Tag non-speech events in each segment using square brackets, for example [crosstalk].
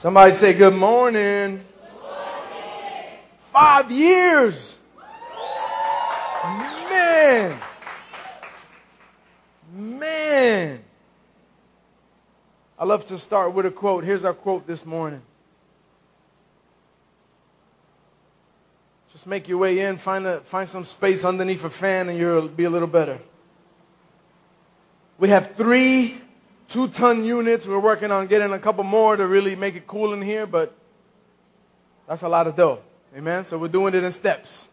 Somebody say good morning. Five years. Man. Man. I love to start with a quote. Here's our quote this morning. Just make your way in, find, a, find some space underneath a fan, and you'll be a little better. We have three two ton units. We're working on getting a couple more to really make it cool in here, but that's a lot of dough. Amen. So we're doing it in steps.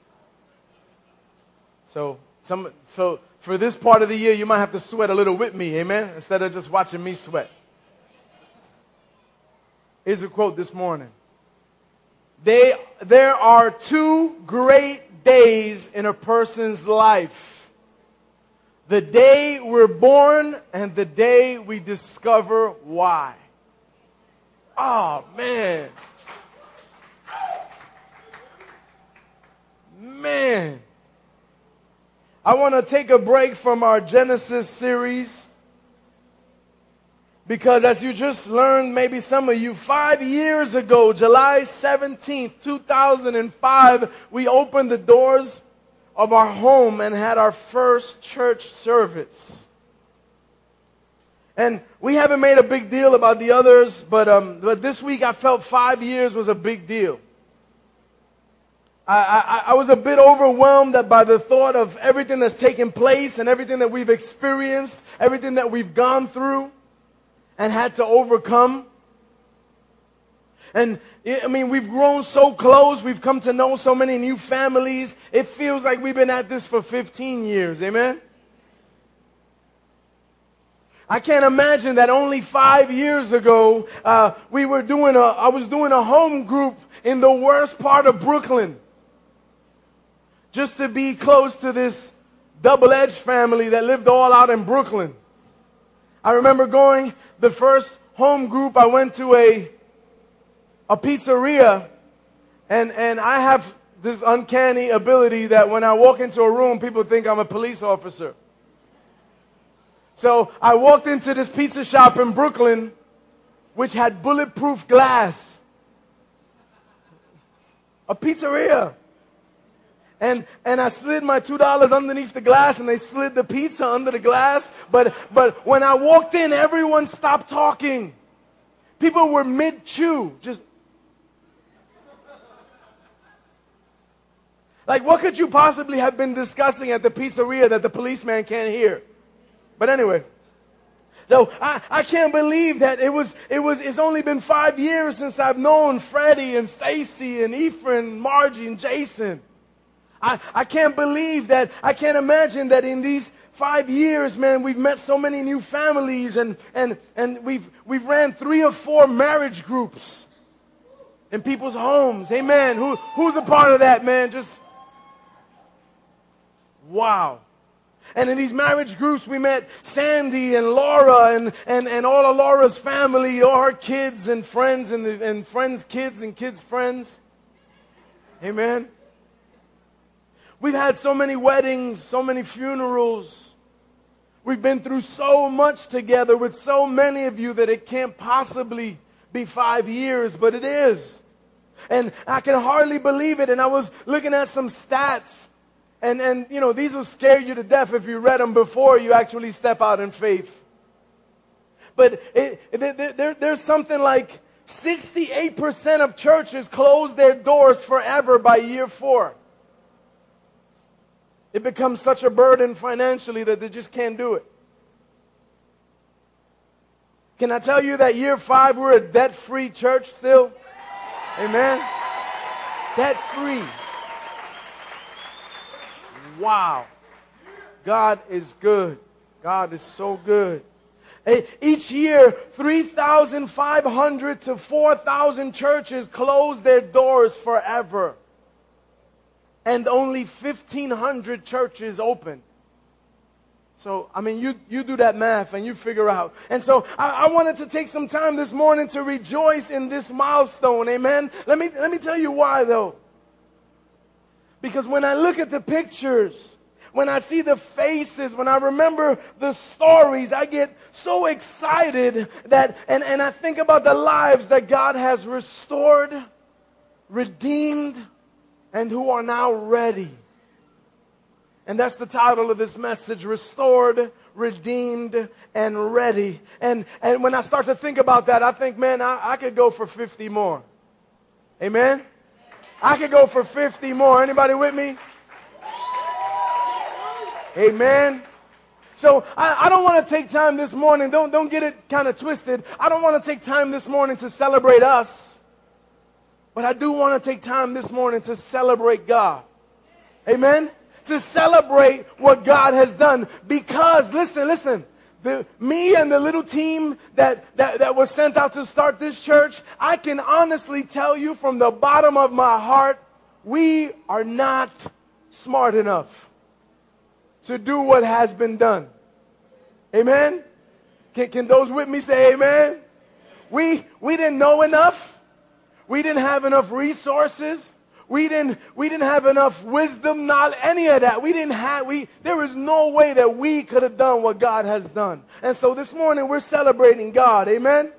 So some so for this part of the year, you might have to sweat a little with me, amen, instead of just watching me sweat. Here's a quote this morning. They, there are two great days in a person's life. The day we're born and the day we discover why. Oh, man. Man. I want to take a break from our Genesis series because, as you just learned, maybe some of you, five years ago, July 17th, 2005, we opened the doors of our home and had our first church service. And we haven't made a big deal about the others, but, um, but this week I felt five years was a big deal. I, I, I, was a bit overwhelmed by the thought of everything that's taken place and everything that we've experienced, everything that we've gone through and had to overcome. And I mean, we've grown so close. We've come to know so many new families. It feels like we've been at this for 15 years. Amen? I can't imagine that only five years ago, uh, we were doing a, I was doing a home group in the worst part of Brooklyn just to be close to this double edged family that lived all out in Brooklyn. I remember going the first home group, I went to a, a pizzeria, and, and I have this uncanny ability that when I walk into a room, people think I'm a police officer. So I walked into this pizza shop in Brooklyn, which had bulletproof glass. A pizzeria. And, and I slid my $2 underneath the glass and they slid the pizza under the glass. But, but when I walked in, everyone stopped talking. People were mid chew, just. Like, what could you possibly have been discussing at the pizzeria that the policeman can't hear? But anyway. So I, I can't believe that it was, it was, it's only been five years since I've known Freddie and Stacy and Ephraim, Margie and Jason. I, I can't believe that, I can't imagine that in these five years, man, we've met so many new families and, and, and we've, we've ran three or four marriage groups in people's homes. Amen. Who, who's a part of that, man? Just, wow. And in these marriage groups, we met Sandy and Laura and, and, and all of Laura's family, all her kids and friends and, and friends' kids and kids' friends. Amen. We've had so many weddings, so many funerals. We've been through so much together with so many of you that it can't possibly be five years, but it is. And I can hardly believe it. And I was looking at some stats. And, and you know, these will scare you to death if you read them before you actually step out in faith. But it, it, there, there's something like 68% of churches close their doors forever by year four. It becomes such a burden financially that they just can't do it. Can I tell you that year five, we're a debt free church still? Amen. Debt free. Wow. God is good. God is so good. Each year, 3,500 to 4,000 churches close their doors forever. And only 1,500 churches open. So, I mean, you, you do that math and you figure out. And so, I, I, wanted to take some time this morning to rejoice in this milestone. Amen. Let me, let me tell you why, though. Because when I look at the pictures, when I see the faces, when I remember the stories, I get so excited that, and, and I think about the lives that God has restored, redeemed, and who are now ready. And that's the title of this message Restored, Redeemed, and Ready. And, and when I start to think about that, I think, man, I, I could go for 50 more. Amen? I could go for 50 more. Anybody with me? Amen. So I, I don't want to take time this morning. Don't, don't get it kind of twisted. I don't want to take time this morning to celebrate us. But I do want to take time this morning to celebrate God. Amen to celebrate what God has done. Because, listen, listen, the, me and the little team that, that, that was sent out to start this church, I can honestly tell you from the bottom of my heart, we are not smart enough to do what has been done. Amen? Can, can those with me say amen? We, we didn't know enough. We didn't have enough resources. We didn't, we didn't have enough wisdom, not any of that. We didn't have, we, there is no way that we could have done what God has done. And so this morning we're celebrating God. Amen?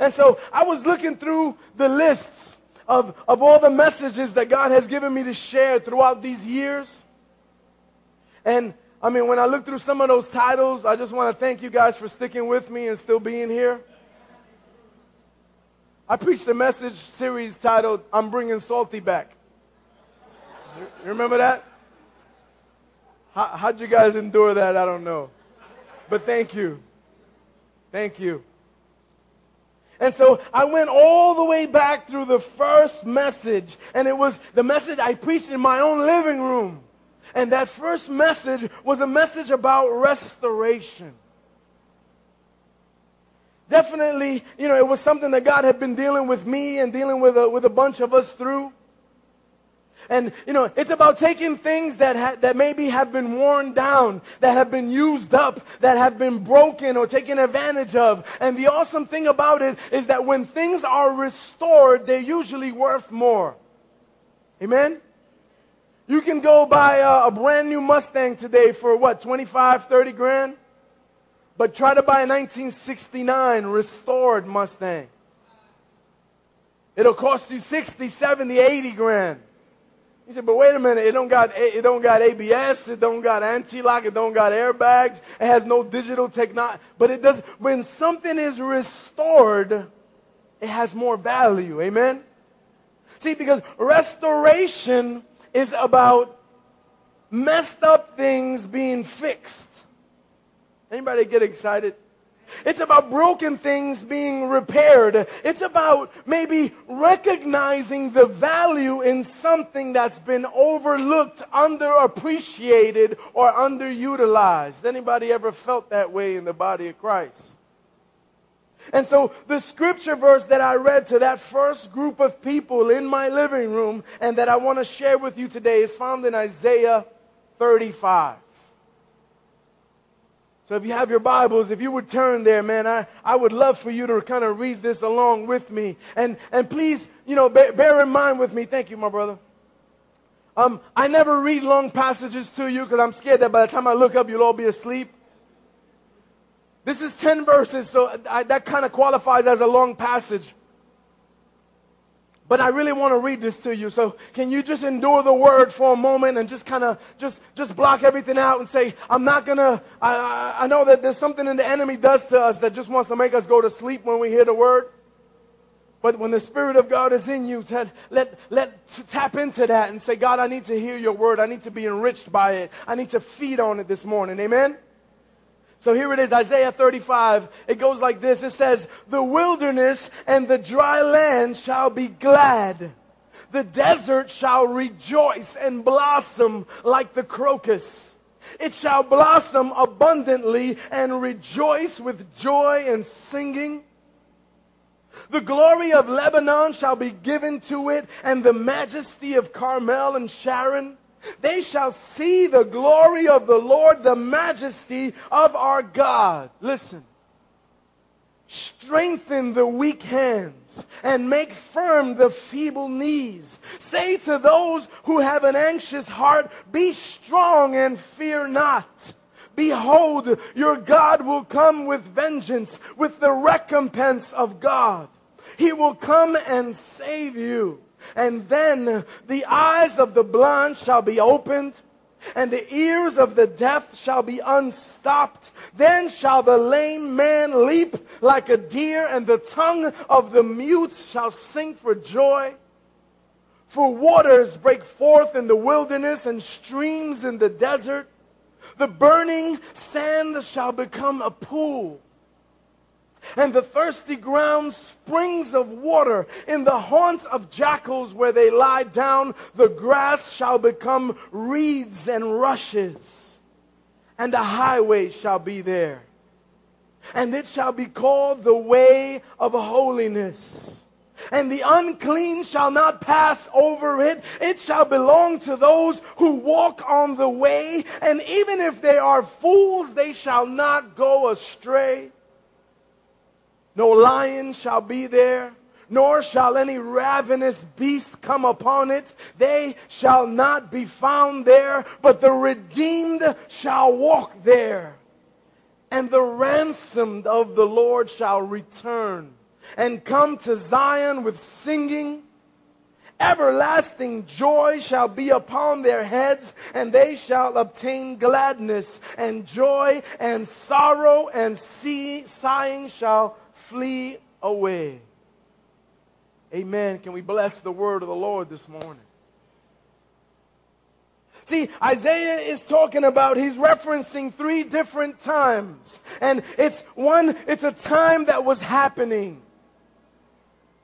And so I was looking through the lists of, of all the messages that God has given me to share throughout these years. And I mean, when I look through some of those titles, I just want to thank you guys for sticking with me and still being here. I preached a message series titled, I'm Bringing Salty Back. You remember that? How, how'd you guys endure that? I don't know. But thank you. Thank you. And so I went all the way back through the first message, and it was the message I preached in my own living room. And that first message was a message about restoration definitely, you know, it was something that God had been dealing with me and dealing with a, with a bunch of us through. And, you know, it's about taking things that, ha- that maybe have been worn down, that have been used up, that have been broken or taken advantage of. And the awesome thing about it is that when things are restored, they're usually worth more. Amen? You can go buy a, a brand new Mustang today for what, 25, 30 grand? But try to buy a 1969 restored Mustang. It'll cost you 60, 70, 80 grand. He said, but wait a minute, it don't got it don't got ABS, it don't got anti-lock, it don't got airbags, it has no digital technology. But it does when something is restored, it has more value. Amen? See, because restoration is about messed up things being fixed. Anybody get excited? It's about broken things being repaired. It's about maybe recognizing the value in something that's been overlooked, underappreciated, or underutilized. Anybody ever felt that way in the body of Christ? And so the scripture verse that I read to that first group of people in my living room and that I want to share with you today is found in Isaiah 35. So if you have your Bibles, if you would turn there, man, I, I would love for you to kind of read this along with me. And, and please, you know, bear, bear in mind with me. Thank you, my brother. Um, I never read long passages to you because I'm scared that by the time I look up, you'll all be asleep. This is 10 verses, so I, that kind of qualifies as a long passage. But I really want to read this to you. So can you just endure the word for a moment and just kind of just just block everything out and say, I'm not gonna. I, I know that there's something that the enemy does to us that just wants to make us go to sleep when we hear the word. But when the Spirit of God is in you, let, let, tap into that and say, God, I need to hear your word. I need to be enriched by it. I need to feed on it this morning. Amen? So here it is, Isaiah 35. It goes like this. It says, the wilderness and the dry land shall be glad. The desert shall rejoice and blossom like the crocus. It shall blossom abundantly and rejoice with joy and singing. The glory of Lebanon shall be given to it, and the majesty of Carmel and Sharon. They shall see the glory of the Lord, the majesty of our God. Listen. Strengthen the weak hands and make firm the feeble knees. Say to those who have an anxious heart, be strong and fear not. Behold, your God will come with vengeance, with the recompense of God. He will come and save you. And then the eyes of the blind shall be opened, and the ears of the deaf shall be unstopped. Then shall the lame man leap like a deer, and the tongue of the mute shall sing for joy. For waters break forth in the wilderness and streams in the desert. The burning sand shall become a pool and the thirsty ground springs of water. In the haunts of jackals where they lie down, the grass shall become reeds and rushes, and a highway shall be there. And it shall be called the way of holiness. And the unclean shall not pass over it. It shall belong to those who walk on the way. And even if they are fools, they shall not go astray. No lion shall be there, nor shall any ravenous beast come upon it. They shall not be found there, but the redeemed shall walk there. And the ransomed of the Lord shall return and come to Zion with singing. Everlasting joy shall be upon their heads, and they shall obtain gladness and joy, and sorrow and sighing shall flee away. Amen. Can we bless the word of the Lord this morning? See, Isaiah is talking about, he's referencing three different times. And it's one, it's a time that was happening.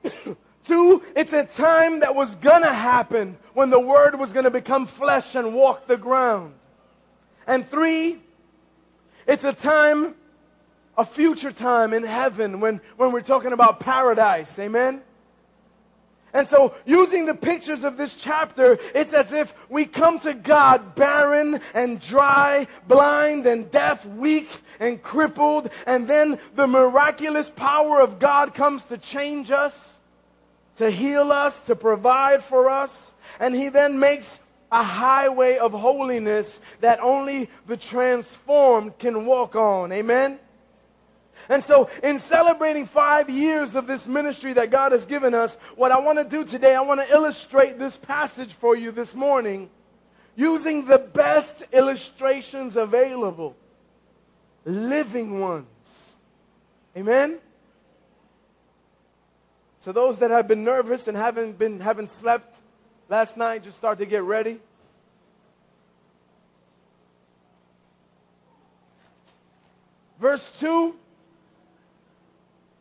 [coughs] Two, it's a time that was gonna happen when the word was gonna become flesh and walk the ground. And three, it's a time a future time in heaven when, when we're talking about paradise. Amen? And so, using the pictures of this chapter, it's as if we come to God barren and dry, blind and deaf, weak and crippled, and then the miraculous power of God comes to change us, to heal us, to provide for us, and He then makes a highway of holiness that only the transformed can walk on. Amen? And so, in celebrating five years of this ministry that God has given us, what I want to do today, I want to illustrate this passage for you this morning using the best illustrations available, living ones. Amen? So, those that have been nervous and haven't, been, haven't slept last night, just start to get ready. Verse 2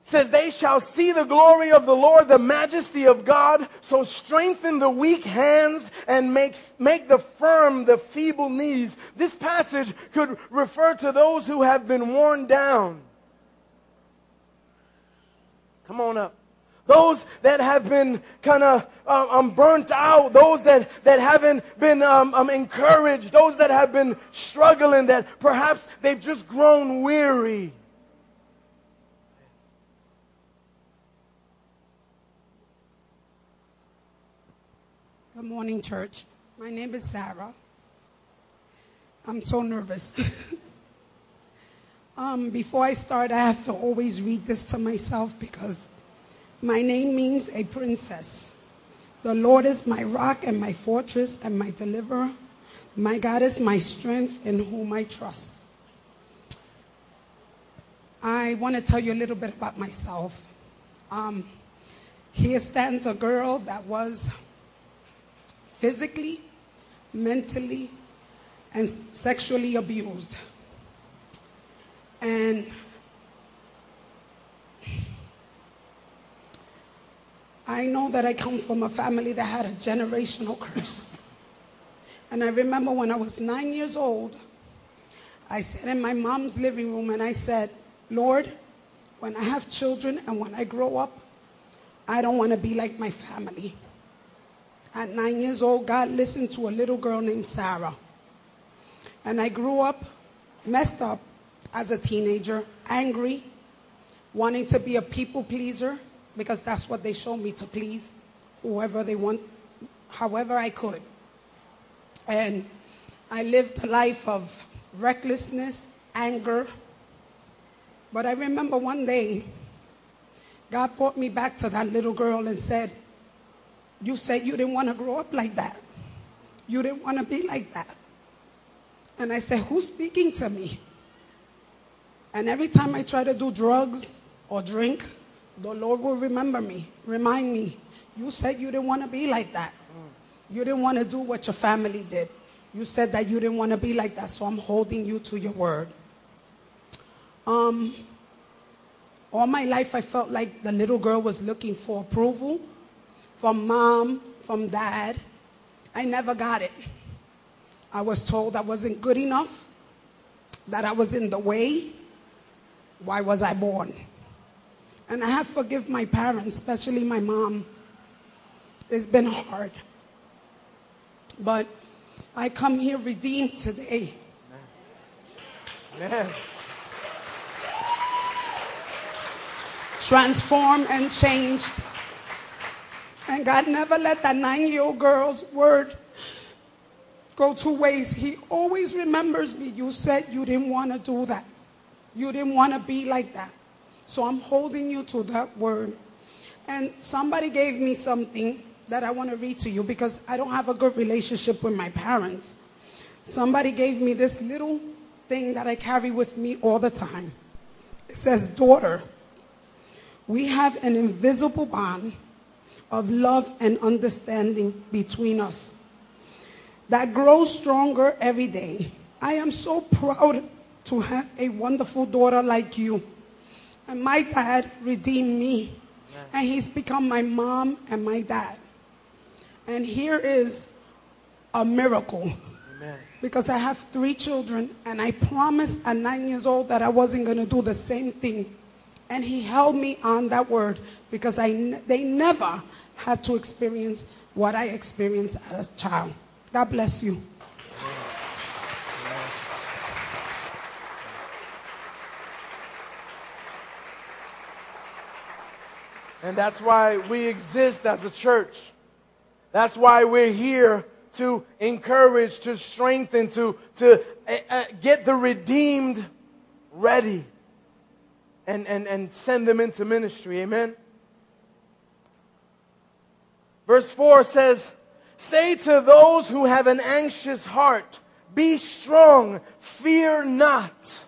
says, They shall see the glory of the Lord, the majesty of God. So strengthen the weak hands and make, make the firm the feeble knees. This passage could refer to those who have been worn down. Come on up. Those that have been kind of uh, um, burnt out, those that, that haven't been um, um, encouraged, those that have been struggling, that perhaps they've just grown weary. Good morning, church. My name is Sarah. I'm so nervous. [laughs] um, before I start, I have to always read this to myself because my name means a princess. The Lord is my rock and my fortress and my deliverer. My God is my strength in whom I trust. I want to tell you a little bit about myself. Um, here stands a girl that was physically, mentally, and sexually abused. And I know that I come from a family that had a generational curse. And I remember when I was nine years old, I sat in my mom's living room and I said, Lord, when I have children and when I grow up, I don't want to be like my family. At nine years old, God listened to a little girl named Sarah. And I grew up messed up as a teenager, angry, wanting to be a people pleaser because that's what they showed me to please whoever they want, however I could. And I lived a life of recklessness, anger. But I remember one day, God brought me back to that little girl and said, You said you didn't want to grow up like that. You didn't want to be like that. And I said, Who's speaking to me? And every time I try to do drugs or drink, the Lord will remember me, remind me. You said you didn't want to be like that. You didn't want to do what your family did. You said that you didn't want to be like that, so I'm holding you to your word. Um, all my life, I felt like the little girl was looking for approval from mom, from dad. I never got it. I was told I wasn't good enough, that I was in the way. Why was I born? And I have forgive my parents, especially my mom. It's been hard. But I come here redeemed today. Man. transformed and changed. And God never let that nine year old girl's word go two ways. He always remembers me. You said you didn't want to do that, you didn't want to be like that. So I'm holding you to that word. And somebody gave me something that I want to read to you because I don't have a good relationship with my parents. Somebody gave me this little thing that I carry with me all the time. It says, Daughter, we have an invisible bond of love and understanding between us that grows stronger every day. I am so proud to have a wonderful daughter like you. And my dad redeemed me. And he's become my mom and my dad. And here is a miracle. Amen. Because I have three children, and I promised at nine years old that I wasn't going to do the same thing. And he held me on that word because I, they never had to experience what I experienced as a child. God bless you. And that's why we exist as a church. That's why we're here to encourage, to strengthen, to, to uh, get the redeemed ready and, and, and send them into ministry. Amen. Verse 4 says, Say to those who have an anxious heart, Be strong, fear not.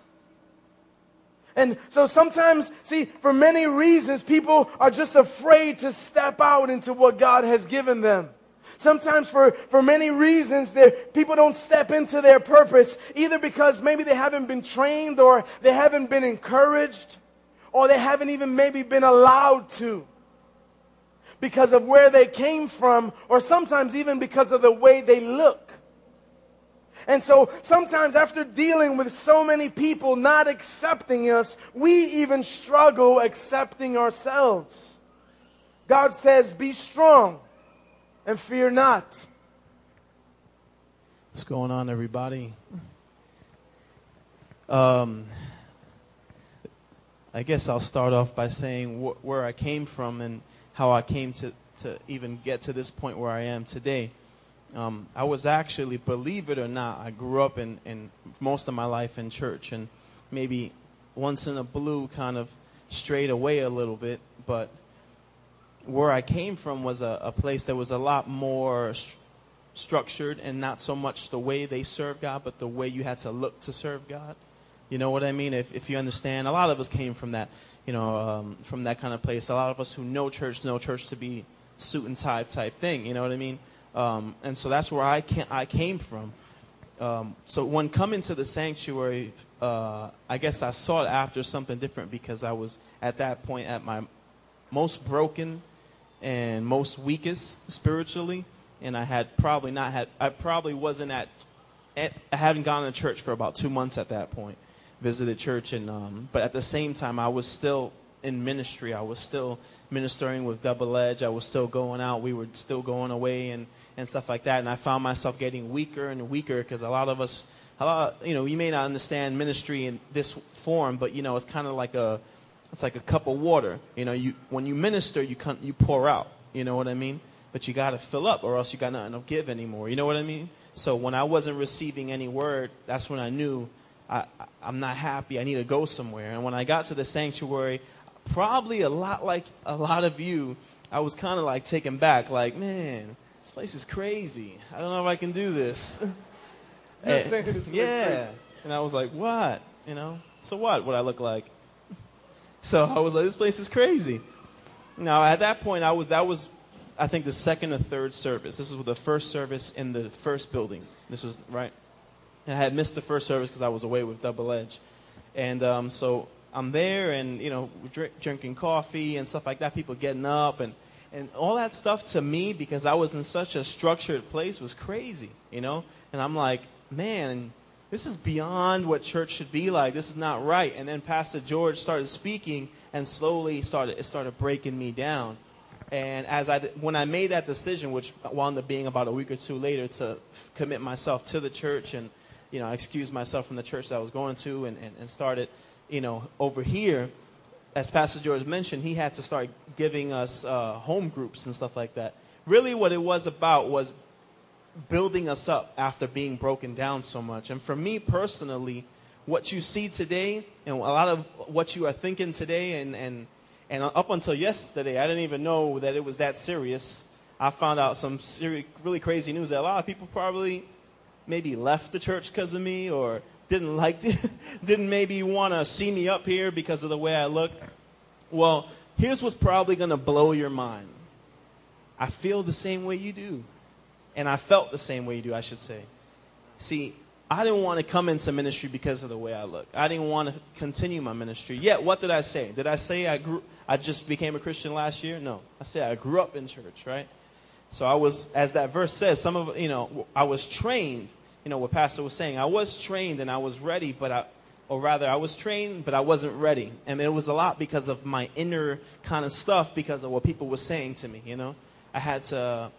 And so sometimes, see, for many reasons, people are just afraid to step out into what God has given them. Sometimes, for, for many reasons, people don't step into their purpose, either because maybe they haven't been trained or they haven't been encouraged or they haven't even maybe been allowed to because of where they came from, or sometimes even because of the way they look. And so sometimes, after dealing with so many people not accepting us, we even struggle accepting ourselves. God says, Be strong and fear not. What's going on, everybody? Um, I guess I'll start off by saying wh- where I came from and how I came to, to even get to this point where I am today. Um, I was actually, believe it or not, I grew up in, in most of my life in church and maybe once in a blue kind of strayed away a little bit, but where I came from was a, a place that was a lot more st- structured and not so much the way they serve God, but the way you had to look to serve God. You know what I mean? If, if you understand, a lot of us came from that, you know, um, from that kind of place. A lot of us who know church know church to be suit and tie type thing. You know what I mean? Um, and so that's where I, can, I came from. um, so when coming to the sanctuary, uh, I guess I sought after something different because I was at that point at my most broken and most weakest spiritually, and I had probably not had. I probably wasn't at. at I hadn't gone to church for about two months at that point. Visited church, and um, but at the same time, I was still in ministry. I was still ministering with Double Edge. I was still going out. We were still going away and, and stuff like that. And I found myself getting weaker and weaker because a lot of us, a lot, you know, you may not understand ministry in this form, but you know, it's kind of like a, it's like a cup of water. You know, you when you minister, you can you pour out. You know what I mean? But you got to fill up, or else you got nothing to give anymore. You know what I mean? So when I wasn't receiving any word, that's when I knew I, I'm not happy. I need to go somewhere. And when I got to the sanctuary, probably a lot like a lot of you, I was kind of like taken back, like, man, this place is crazy. I don't know if I can do this. You're saying this is yeah. crazy. And I was like, what? You know, so what would I look like? [laughs] So I was like, this place is crazy. Now, at that point, I was, that was, I think, the second or third service. This was the first service in the first building. This was, right? I had missed the first service because I was away with Double Edge. And um, so I'm there and, you know, drink, drinking coffee and stuff like that, people getting up and, and all that stuff to me, because I was in such a structured place, was crazy, you know? And I'm like, man, this is beyond what church should be like. This is not right. And then Pastor George started speaking and slowly started, it started breaking me down. And as I, when I made that decision, which wound up being about a week or two later, to commit myself to the church and, you know, I excused myself from the church that I was going to and, and, and started, you know, over here, as Pastor George mentioned, he had to start giving us uh, home groups and stuff like that. Really, what it was about was building us up after being broken down so much. And for me personally, what you see today and a lot of what you are thinking today and, and, and up until yesterday, I didn't even know that it was that serious. I found out some really crazy news that a lot of people probably maybe left the church because of me or didn't like it, [laughs] didn't maybe want to see me up here because of the way I look. Well, here's what's probably going to blow your mind. I feel the same way you do. And I felt the same way you do, I should say. See, I didn't want to come into ministry because of the way I look. I didn't want to continue my ministry. Yet, what did I say? Did I say I grew I just became a Christian last year? No. I said I grew up in church, right? So I was as that verse says, some of you know, I was trained, you know, what pastor was saying. I was trained and I was ready, but I or rather I was trained, but I wasn't ready. And it was a lot because of my inner kind of stuff because of what people were saying to me, you know? I had to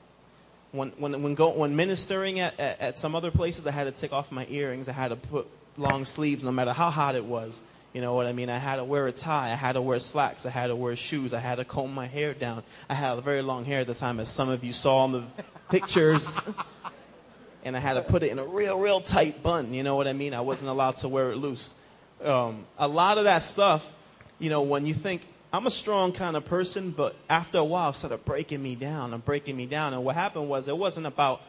when when when, go, when ministering at, at, at some other places, I had to take off my earrings. I had to put long sleeves, no matter how hot it was. You know what I mean? I had to wear a tie. I had to wear slacks. I had to wear shoes. I had to comb my hair down. I had very long hair at the time, as some of you saw in the pictures. [laughs] and I had to put it in a real, real tight bun. You know what I mean? I wasn't allowed to wear it loose. Um, a lot of that stuff, you know, when you think, I'm a strong kind of person, but after a while, it started breaking me down and breaking me down. And what happened was, it wasn't about,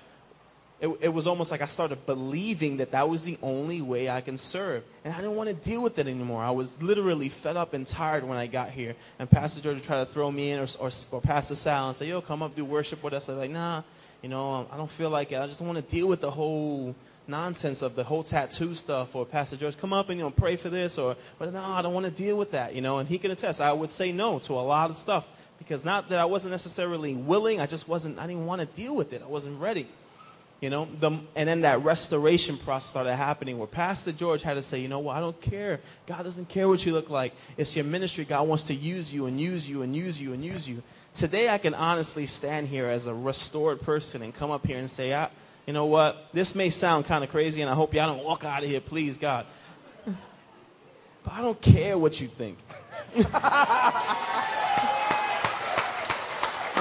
it, it was almost like I started believing that that was the only way I can serve. And I didn't want to deal with it anymore. I was literally fed up and tired when I got here. And Pastor George try to throw me in, or, or, or Pastor Sal, and say, yo, come up, do worship with us. I was like, nah, you know, um, I don't feel like it. I just don't want to deal with the whole nonsense of the whole tattoo stuff or Pastor George, come up and you know pray for this or but no, I don't want to deal with that, you know, and he can attest. I would say no to a lot of stuff because not that I wasn't necessarily willing, I just wasn't I didn't want to deal with it. I wasn't ready. You know, the, and then that restoration process started happening where Pastor George had to say, you know what, I don't care. God doesn't care what you look like. It's your ministry. God wants to use you and use you and use you and use you. Today, I can honestly stand here as a restored person and come up here and say, I, you know what? This may sound kind of crazy, and I hope y'all don't walk out of here, please, God. But I don't care what you think. [laughs]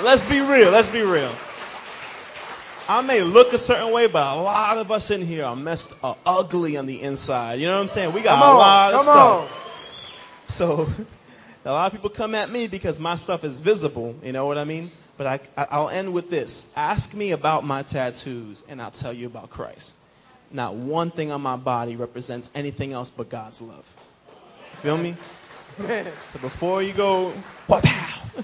let's be real. Let's be real. I may look a certain way, but a lot of us in here are messed up, ugly on the inside. You know what I'm saying? We got Come a lot of stuff. So [laughs] a lot of people come at me because my stuff is visible. You know what I mean? But I, I'll end with this. Ask me about my tattoos, and I'll tell you about Christ. Not one thing on my body represents anything else but God's love. Feel me? [laughs] So before you go, pow, [laughs]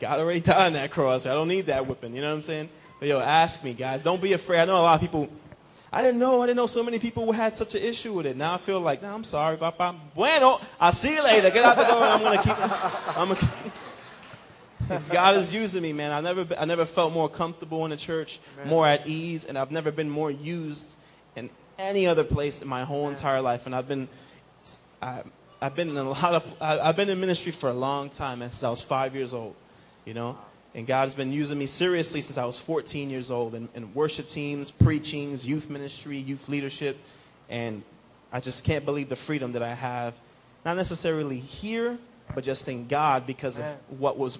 God already died on that cross. I don't need that whipping. You know what I'm saying? But yo, ask me, guys. Don't be afraid. I know a lot of people. I didn't know. I didn't know so many people had such an issue with it. Now I feel like, nah, I'm sorry, Papa. Bueno, I'll see you later. Get out the door. I'm gonna keep. I'm gonna. Keep. [laughs] God is using me, man. I never, I never felt more comfortable in the church, more at ease, and I've never been more used in any other place in my whole entire life. And I've been, I, I've been in a lot of, I, I've been in ministry for a long time, since I was five years old, you know. And God has been using me seriously since I was 14 years old in, in worship teams, preachings, youth ministry, youth leadership, and I just can't believe the freedom that I have, not necessarily here, but just in God because Amen. of what was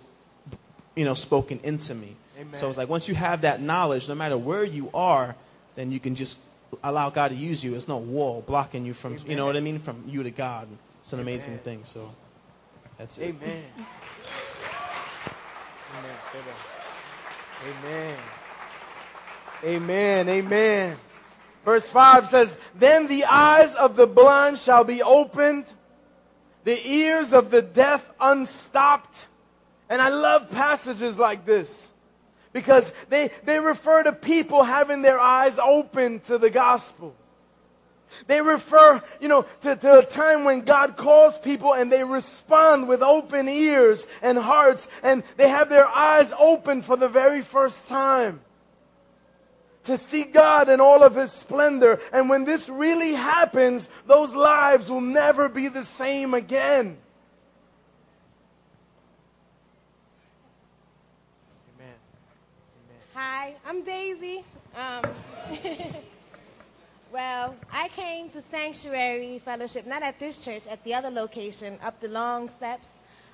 you know, spoken into me. So it's like once you have that knowledge, no matter where you are, then you can just allow God to use you. There's no wall blocking you from, you know what I mean, from you to God. It's an amazing thing. So that's it. Amen. [laughs] Amen. Amen. Amen. Amen. Verse 5 says, Then the eyes of the blind shall be opened, the ears of the deaf unstopped. And I love passages like this because they, they refer to people having their eyes open to the gospel. They refer, you know, to, to a time when God calls people and they respond with open ears and hearts and they have their eyes open for the very first time. To see God in all of His splendor. And when this really happens, those lives will never be the same again. Amen. Hi, I'm Daisy. Um, [laughs] well, I came to Sanctuary Fellowship, not at this church, at the other location, up the long steps.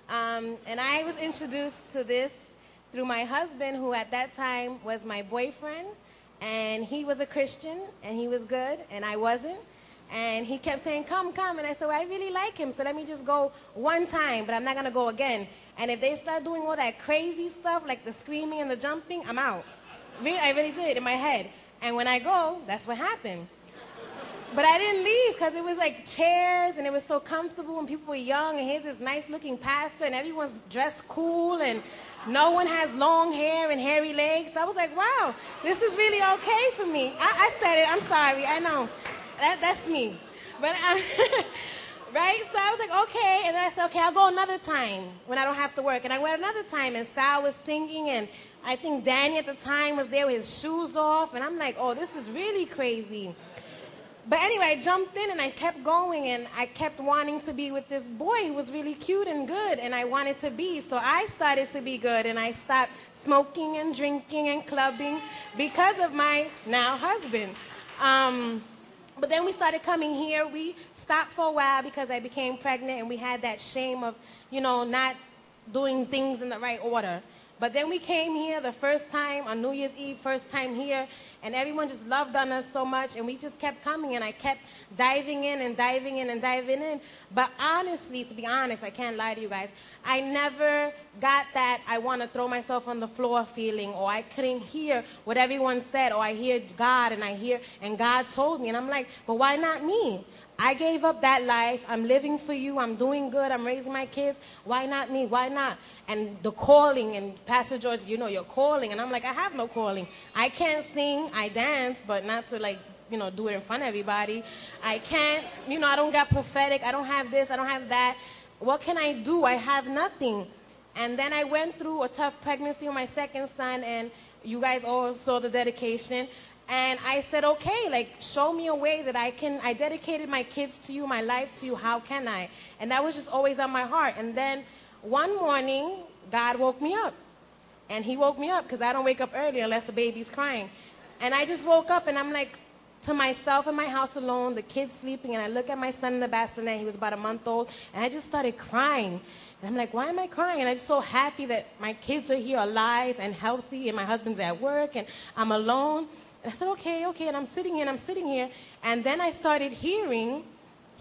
Um, and I was introduced to this through my husband, who at that time was my boyfriend. And he was a Christian, and he was good, and I wasn't. And he kept saying, Come, come. And I said, Well, I really like him, so let me just go one time, but I'm not going to go again. And if they start doing all that crazy stuff, like the screaming and the jumping, I'm out. I really did in my head. And when I go, that's what happened. But I didn't leave because it was like chairs and it was so comfortable and people were young and here's this nice looking pastor and everyone's dressed cool and no one has long hair and hairy legs. I was like, wow, this is really okay for me. I, I said it, I'm sorry, I know. That, that's me. But um, [laughs] right? So I was like, okay. And then I said, okay, I'll go another time when I don't have to work. And I went another time and Sal was singing and I think Danny at the time was there with his shoes off. And I'm like, oh, this is really crazy. But anyway, I jumped in and I kept going and I kept wanting to be with this boy who was really cute and good and I wanted to be. So I started to be good and I stopped smoking and drinking and clubbing because of my now husband. Um, but then we started coming here. We stopped for a while because I became pregnant and we had that shame of, you know, not doing things in the right order. But then we came here the first time on New Year's Eve, first time here, and everyone just loved on us so much, and we just kept coming, and I kept diving in and diving in and diving in. But honestly, to be honest, I can't lie to you guys, I never got that I want to throw myself on the floor feeling, or I couldn't hear what everyone said, or I hear God and I hear, and God told me, and I'm like, but why not me? I gave up that life. I'm living for you. I'm doing good. I'm raising my kids. Why not me? Why not? And the calling, and Pastor George, you know, your calling. And I'm like, I have no calling. I can't sing. I dance, but not to like, you know, do it in front of everybody. I can't, you know, I don't got prophetic. I don't have this. I don't have that. What can I do? I have nothing. And then I went through a tough pregnancy with my second son, and you guys all saw the dedication. And I said, okay, like, show me a way that I can. I dedicated my kids to you, my life to you. How can I? And that was just always on my heart. And then one morning, God woke me up. And He woke me up because I don't wake up early unless the baby's crying. And I just woke up and I'm like, to myself in my house alone, the kids sleeping, and I look at my son in the bassinet, he was about a month old, and I just started crying. And I'm like, why am I crying? And I'm so happy that my kids are here alive and healthy, and my husband's at work, and I'm alone. And I said, okay, okay, and I'm sitting here, and I'm sitting here, and then I started hearing,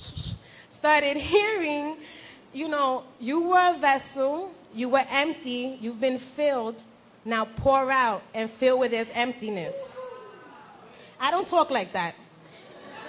[laughs] started hearing, you know, you were a vessel, you were empty, you've been filled, now pour out and fill with this emptiness. I don't talk like that.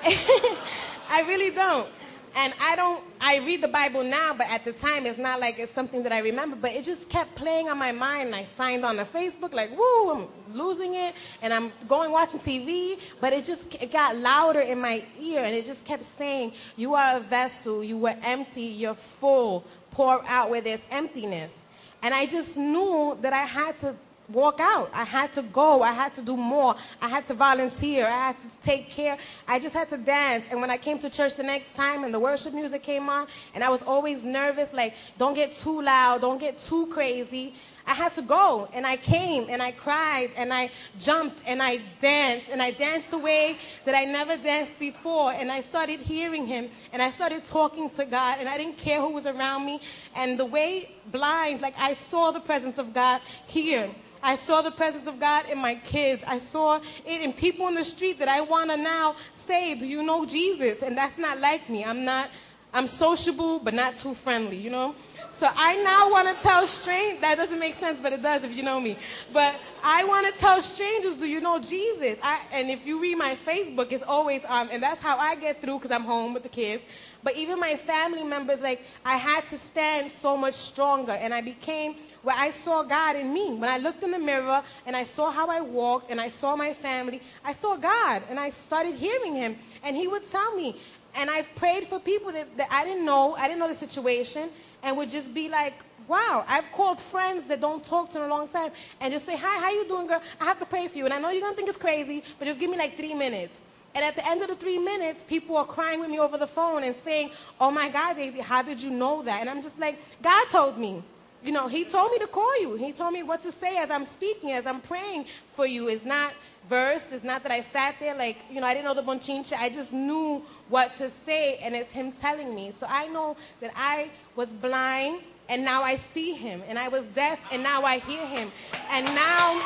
[laughs] I really don't. And I don't, I read the Bible now, but at the time it's not like it's something that I remember, but it just kept playing on my mind. And I signed on to Facebook, like, woo, I'm losing it. And I'm going watching TV, but it just it got louder in my ear. And it just kept saying, You are a vessel, you were empty, you're full, pour out where there's emptiness. And I just knew that I had to walk out. I had to go. I had to do more. I had to volunteer. I had to take care. I just had to dance. And when I came to church the next time and the worship music came on, and I was always nervous, like, don't get too loud, don't get too crazy. I had to go, and I came, and I cried, and I jumped, and I danced, and I danced the way that I never danced before, and I started hearing Him, and I started talking to God, and I didn't care who was around me, and the way blind, like I saw the presence of God here. I saw the presence of God in my kids. I saw it in people in the street that I want to now say, Do you know Jesus? And that's not like me. I'm not, I'm sociable, but not too friendly, you know? So I now want to tell strangers, that doesn't make sense, but it does if you know me. But I want to tell strangers, do you know Jesus? I, and if you read my Facebook, it's always, um, and that's how I get through because I'm home with the kids. But even my family members, like, I had to stand so much stronger. And I became where I saw God in me. When I looked in the mirror and I saw how I walked and I saw my family, I saw God and I started hearing Him. And He would tell me. And I've prayed for people that, that I didn't know, I didn't know the situation, and would just be like, wow, I've called friends that don't talk to in a long time and just say, hi, how you doing, girl? I have to pray for you. And I know you're going to think it's crazy, but just give me like three minutes. And at the end of the three minutes, people are crying with me over the phone and saying, oh my God, Daisy, how did you know that? And I'm just like, God told me you know, he told me to call you. He told me what to say as I'm speaking, as I'm praying for you. It's not versed. It's not that I sat there like, you know, I didn't know the bonchincha. I just knew what to say, and it's him telling me. So I know that I was blind, and now I see him. And I was deaf, and now I hear him. And now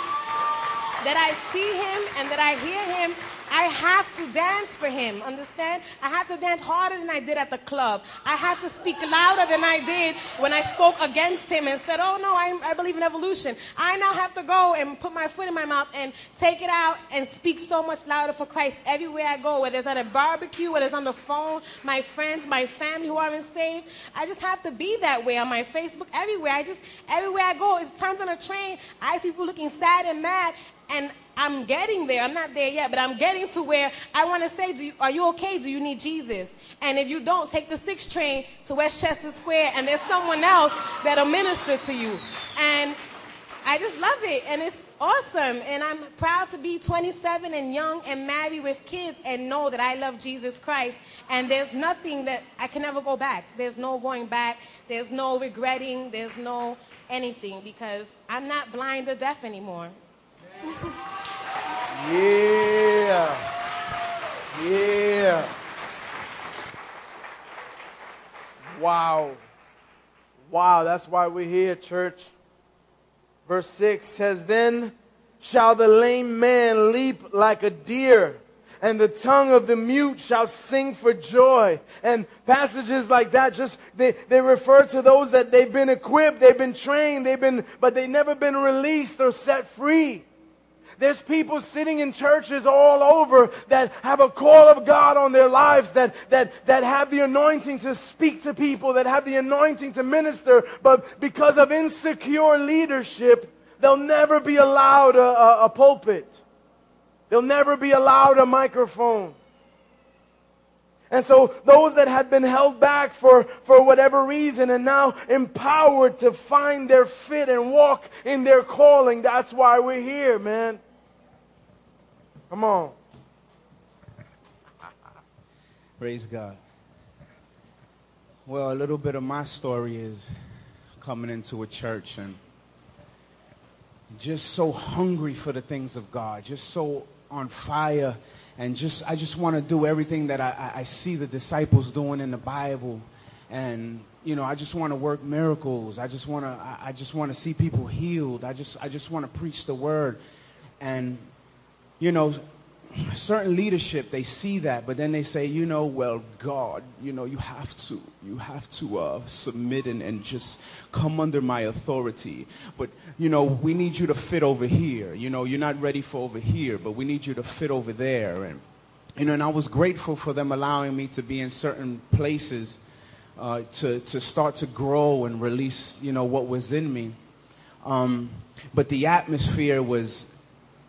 that I see him and that I hear him, I have to dance for him, understand? I have to dance harder than I did at the club. I have to speak louder than I did when I spoke against him and said, oh no, I, I believe in evolution. I now have to go and put my foot in my mouth and take it out and speak so much louder for Christ everywhere I go, whether it's at a barbecue, whether it's on the phone, my friends, my family who aren't saved. I just have to be that way on my Facebook, everywhere. I just, everywhere I go, it's times on a train, I see people looking sad and mad, and I'm getting there. I'm not there yet, but I'm getting to where I want to say, you, Are you okay? Do you need Jesus? And if you don't, take the six train to Westchester Square, and there's someone else that'll minister to you. And I just love it, and it's awesome. And I'm proud to be 27 and young and married with kids and know that I love Jesus Christ. And there's nothing that I can never go back. There's no going back. There's no regretting. There's no anything because I'm not blind or deaf anymore. Yeah. Yeah. Wow. Wow, that's why we're here, church. Verse 6 says, Then shall the lame man leap like a deer, and the tongue of the mute shall sing for joy. And passages like that just they, they refer to those that they've been equipped, they've been trained, they've been, but they've never been released or set free. There's people sitting in churches all over that have a call of God on their lives, that, that, that have the anointing to speak to people, that have the anointing to minister, but because of insecure leadership, they'll never be allowed a, a, a pulpit. They'll never be allowed a microphone. And so those that have been held back for, for whatever reason and now empowered to find their fit and walk in their calling, that's why we're here, man. Come on. Praise God. Well, a little bit of my story is coming into a church and just so hungry for the things of God, just so on fire, and just I just want to do everything that I, I see the disciples doing in the Bible, and you know I just want to work miracles. I just want to I, I just want to see people healed. I just I just want to preach the word, and you know, certain leadership they see that but then they say you know well god you know you have to you have to uh, submit and, and just come under my authority. But you know we need you to fit over here. You know you're not ready for over here but we need you to fit over there. And you know, and I was grateful for them allowing me to be in certain places uh, to, to start to grow and release, you know, what was in me. Um, but the atmosphere was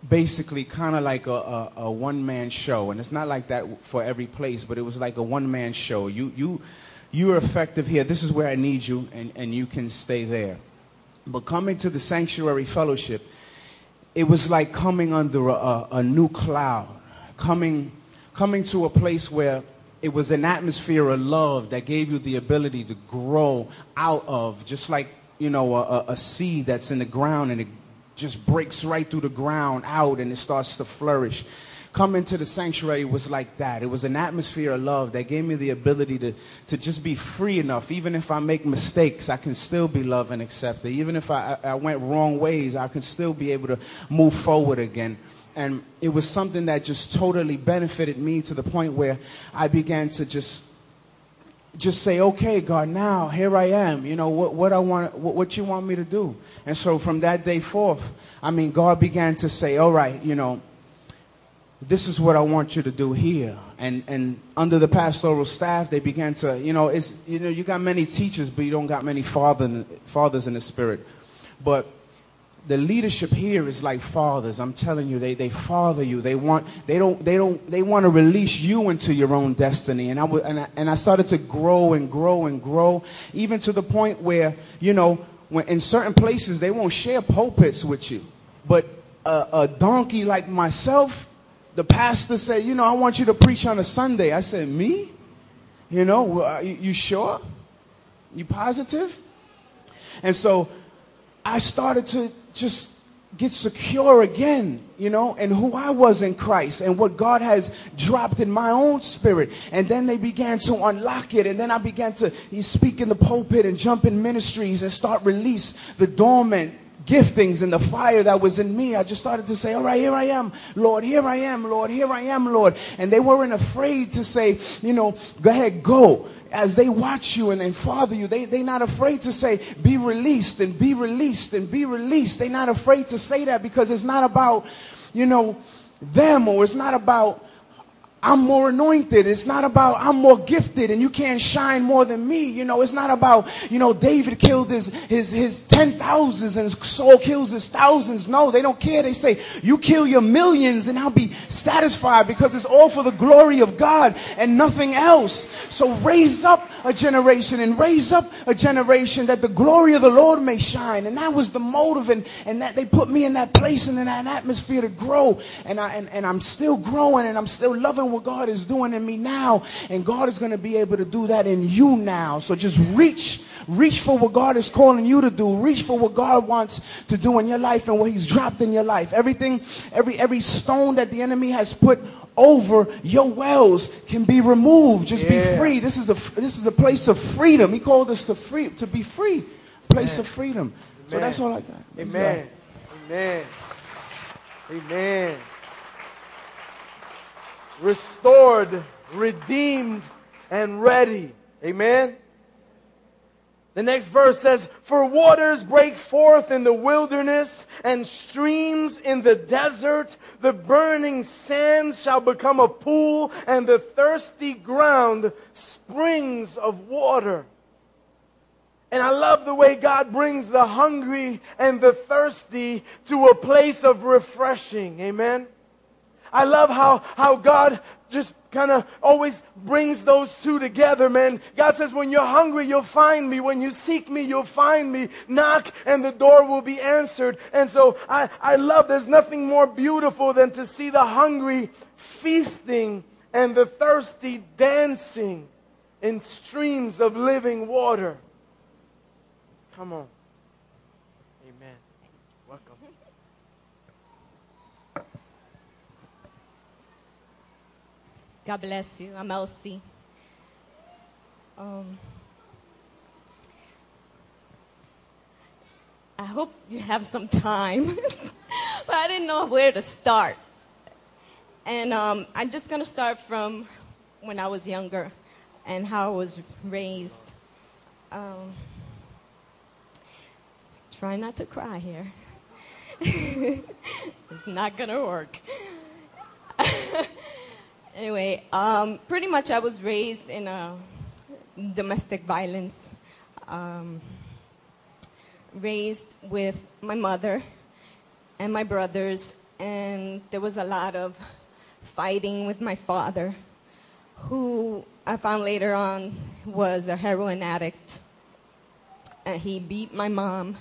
basically kind of like a, a, a one-man show. And it's not like that for every place, but it was like a one-man show. You, you, you are effective here. This is where I need you, and, and you can stay there. But coming to the sanctuary fellowship, it was like coming under a, a new cloud, coming, coming to a place where it was an atmosphere of love that gave you the ability to grow out of, just like, you know, a, a seed that's in the ground and it just breaks right through the ground out and it starts to flourish coming to the sanctuary was like that. It was an atmosphere of love that gave me the ability to, to just be free enough. Even if I make mistakes, I can still be loved and accepted. Even if I, I went wrong ways, I can still be able to move forward again. And it was something that just totally benefited me to the point where I began to just just say, okay, God, now here I am. You know what, what I want, what, what you want me to do. And so from that day forth, I mean, God began to say, all right, you know, this is what I want you to do here. And, and under the pastoral staff, they began to, you know, it's, you know, you got many teachers, but you don't got many father, fathers in the spirit. But the leadership here is like fathers. I'm telling you, they, they father you. They want, they don't, they don't, they want to release you into your own destiny. And I, w- and I, and I started to grow and grow and grow, even to the point where, you know, when in certain places, they won't share pulpits with you. But a, a donkey like myself, the pastor said, You know, I want you to preach on a Sunday. I said, Me? You know, you, you sure? You positive? And so I started to just get secure again, you know, and who I was in Christ and what God has dropped in my own spirit. And then they began to unlock it. And then I began to speak in the pulpit and jump in ministries and start release the dormant giftings and the fire that was in me, I just started to say, All right, here I am, Lord, here I am, Lord, here I am, Lord. And they weren't afraid to say, You know, go ahead, go. As they watch you and, and father you, they, they're not afraid to say, Be released and be released and be released. They're not afraid to say that because it's not about, you know, them or it's not about I'm more anointed. It's not about I'm more gifted and you can't shine more than me. You know, it's not about, you know, David killed his his his ten thousands and Saul kills his thousands. No, they don't care. They say, you kill your millions and I'll be satisfied because it's all for the glory of God and nothing else. So raise up a generation and raise up a generation that the glory of the Lord may shine. And that was the motive and, and that they put me in that place and in that atmosphere to grow. And I and, and I'm still growing and I'm still loving what God is doing in me now. And God is going to be able to do that in you now. So just reach, reach for what God is calling you to do. Reach for what God wants to do in your life and what He's dropped in your life. Everything, every, every stone that the enemy has put over your wells can be removed. Just yeah. be free. This is a, this is a place of freedom. He called us to free, to be free. Place Amen. of freedom. Amen. So that's all I got. Amen. Amen. Amen restored, redeemed, and ready. Amen. The next verse says, For waters break forth in the wilderness and streams in the desert. The burning sands shall become a pool and the thirsty ground springs of water. And I love the way God brings the hungry and the thirsty to a place of refreshing. Amen. I love how, how God just kind of always brings those two together, man. God says, when you're hungry, you'll find me. When you seek me, you'll find me. Knock and the door will be answered. And so I, I love, there's nothing more beautiful than to see the hungry feasting and the thirsty dancing in streams of living water. Come on. God bless you. I'm Elsie. Um, I hope you have some time, [laughs] but I didn't know where to start. And um, I'm just going to start from when I was younger and how I was raised. Um, try not to cry here. [laughs] it's not going to work. Anyway, um, pretty much I was raised in a domestic violence. Um, raised with my mother and my brothers, and there was a lot of fighting with my father, who I found later on was a heroin addict. And he beat my mom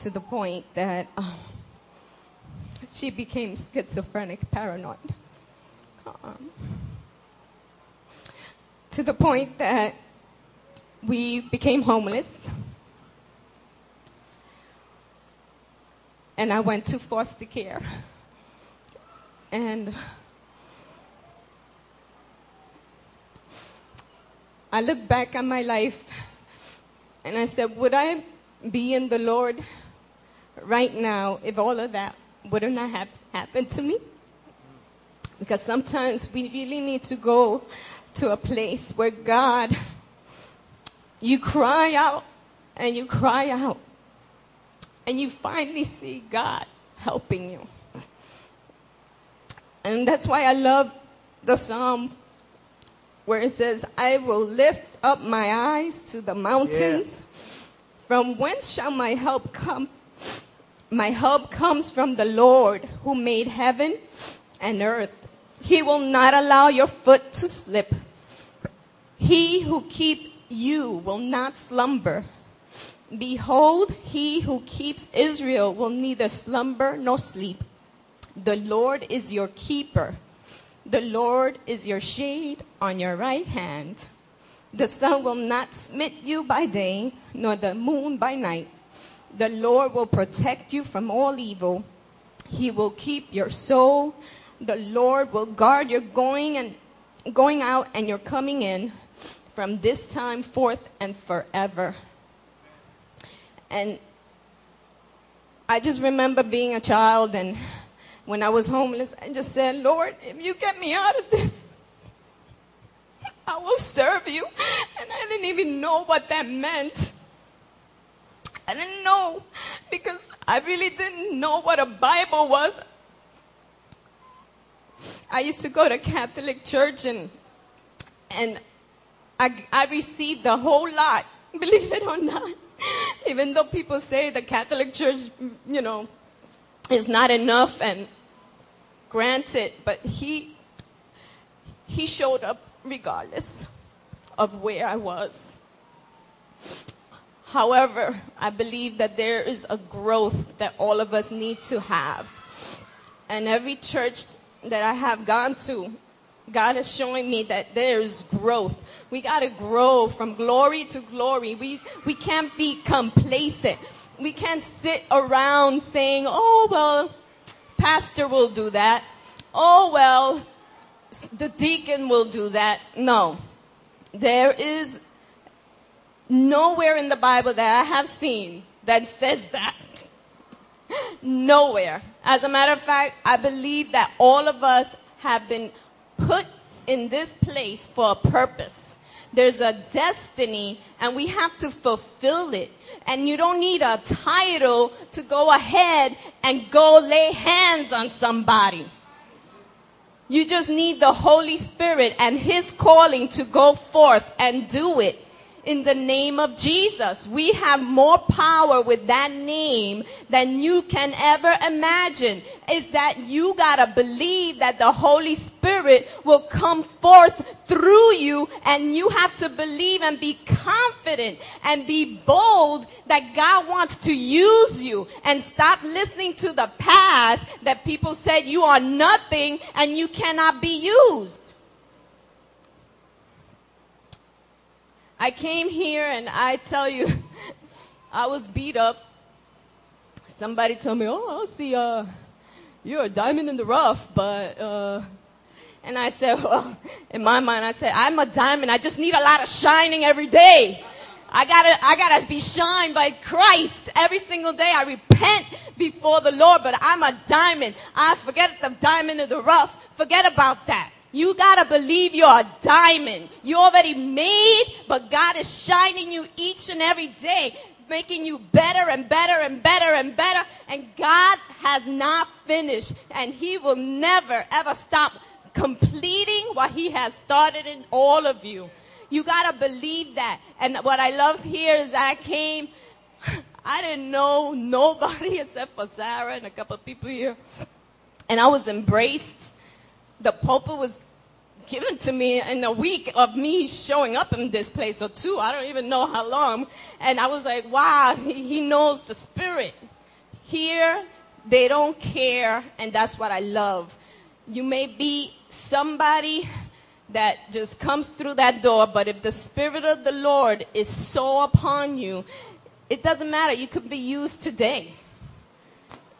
to the point that uh, she became schizophrenic, paranoid. Um, to the point that we became homeless. And I went to foster care. And I look back at my life and I said, Would I be in the Lord right now if all of that wouldn't have happened to me? Because sometimes we really need to go to a place where God, you cry out and you cry out and you finally see God helping you. And that's why I love the psalm where it says, I will lift up my eyes to the mountains. From whence shall my help come? My help comes from the Lord who made heaven and earth. He will not allow your foot to slip. He who keeps you will not slumber. Behold, he who keeps Israel will neither slumber nor sleep. The Lord is your keeper. The Lord is your shade on your right hand. The sun will not smite you by day, nor the moon by night. The Lord will protect you from all evil. He will keep your soul. The Lord will guard your going and going out and your coming in from this time forth and forever. And I just remember being a child and when I was homeless, I just said, Lord, if you get me out of this, I will serve you. And I didn't even know what that meant. I didn't know because I really didn't know what a Bible was. I used to go to Catholic church and and I, I received a whole lot, [laughs] believe it or not. Even though people say the Catholic Church, you know, is not enough and granted, but he he showed up regardless of where I was. However, I believe that there is a growth that all of us need to have. And every church that I have gone to, God is showing me that there's growth. We got to grow from glory to glory. We, we can't be complacent. We can't sit around saying, oh, well, pastor will do that. Oh, well, the deacon will do that. No. There is nowhere in the Bible that I have seen that says that. [laughs] Nowhere. As a matter of fact, I believe that all of us have been put in this place for a purpose. There's a destiny and we have to fulfill it. And you don't need a title to go ahead and go lay hands on somebody. You just need the Holy Spirit and His calling to go forth and do it in the name of Jesus. We have more power with that name than you can ever imagine. Is that you gotta believe that the Holy Spirit will come forth through you and you have to believe and be confident and be bold that God wants to use you and stop listening to the past that people said you are nothing and you cannot be used. I came here and I tell you, [laughs] I was beat up. Somebody told me, oh, I see, uh, you're a diamond in the rough, but, uh, and I said, [laughs] well, in my mind, I said, I'm a diamond. I just need a lot of shining every day. I gotta, I gotta be shined by Christ every single day. I repent before the Lord, but I'm a diamond. I forget the diamond in the rough. Forget about that. You gotta believe you're a diamond. You're already made, but God is shining you each and every day, making you better and better and better and better. And God has not finished, and He will never ever stop completing what He has started in all of you. You got to believe that. And what I love here is that I came, [sighs] I didn't know nobody [laughs] except for Sarah and a couple of people here. And I was embraced. The pulpit was given to me in a week of me showing up in this place or two. I don't even know how long. And I was like, wow, he, knows the spirit. Here, they don't care, and that's what I love. You may be somebody that just comes through that door, but if the Spirit of the Lord is so upon you, it doesn't matter. You could be used today.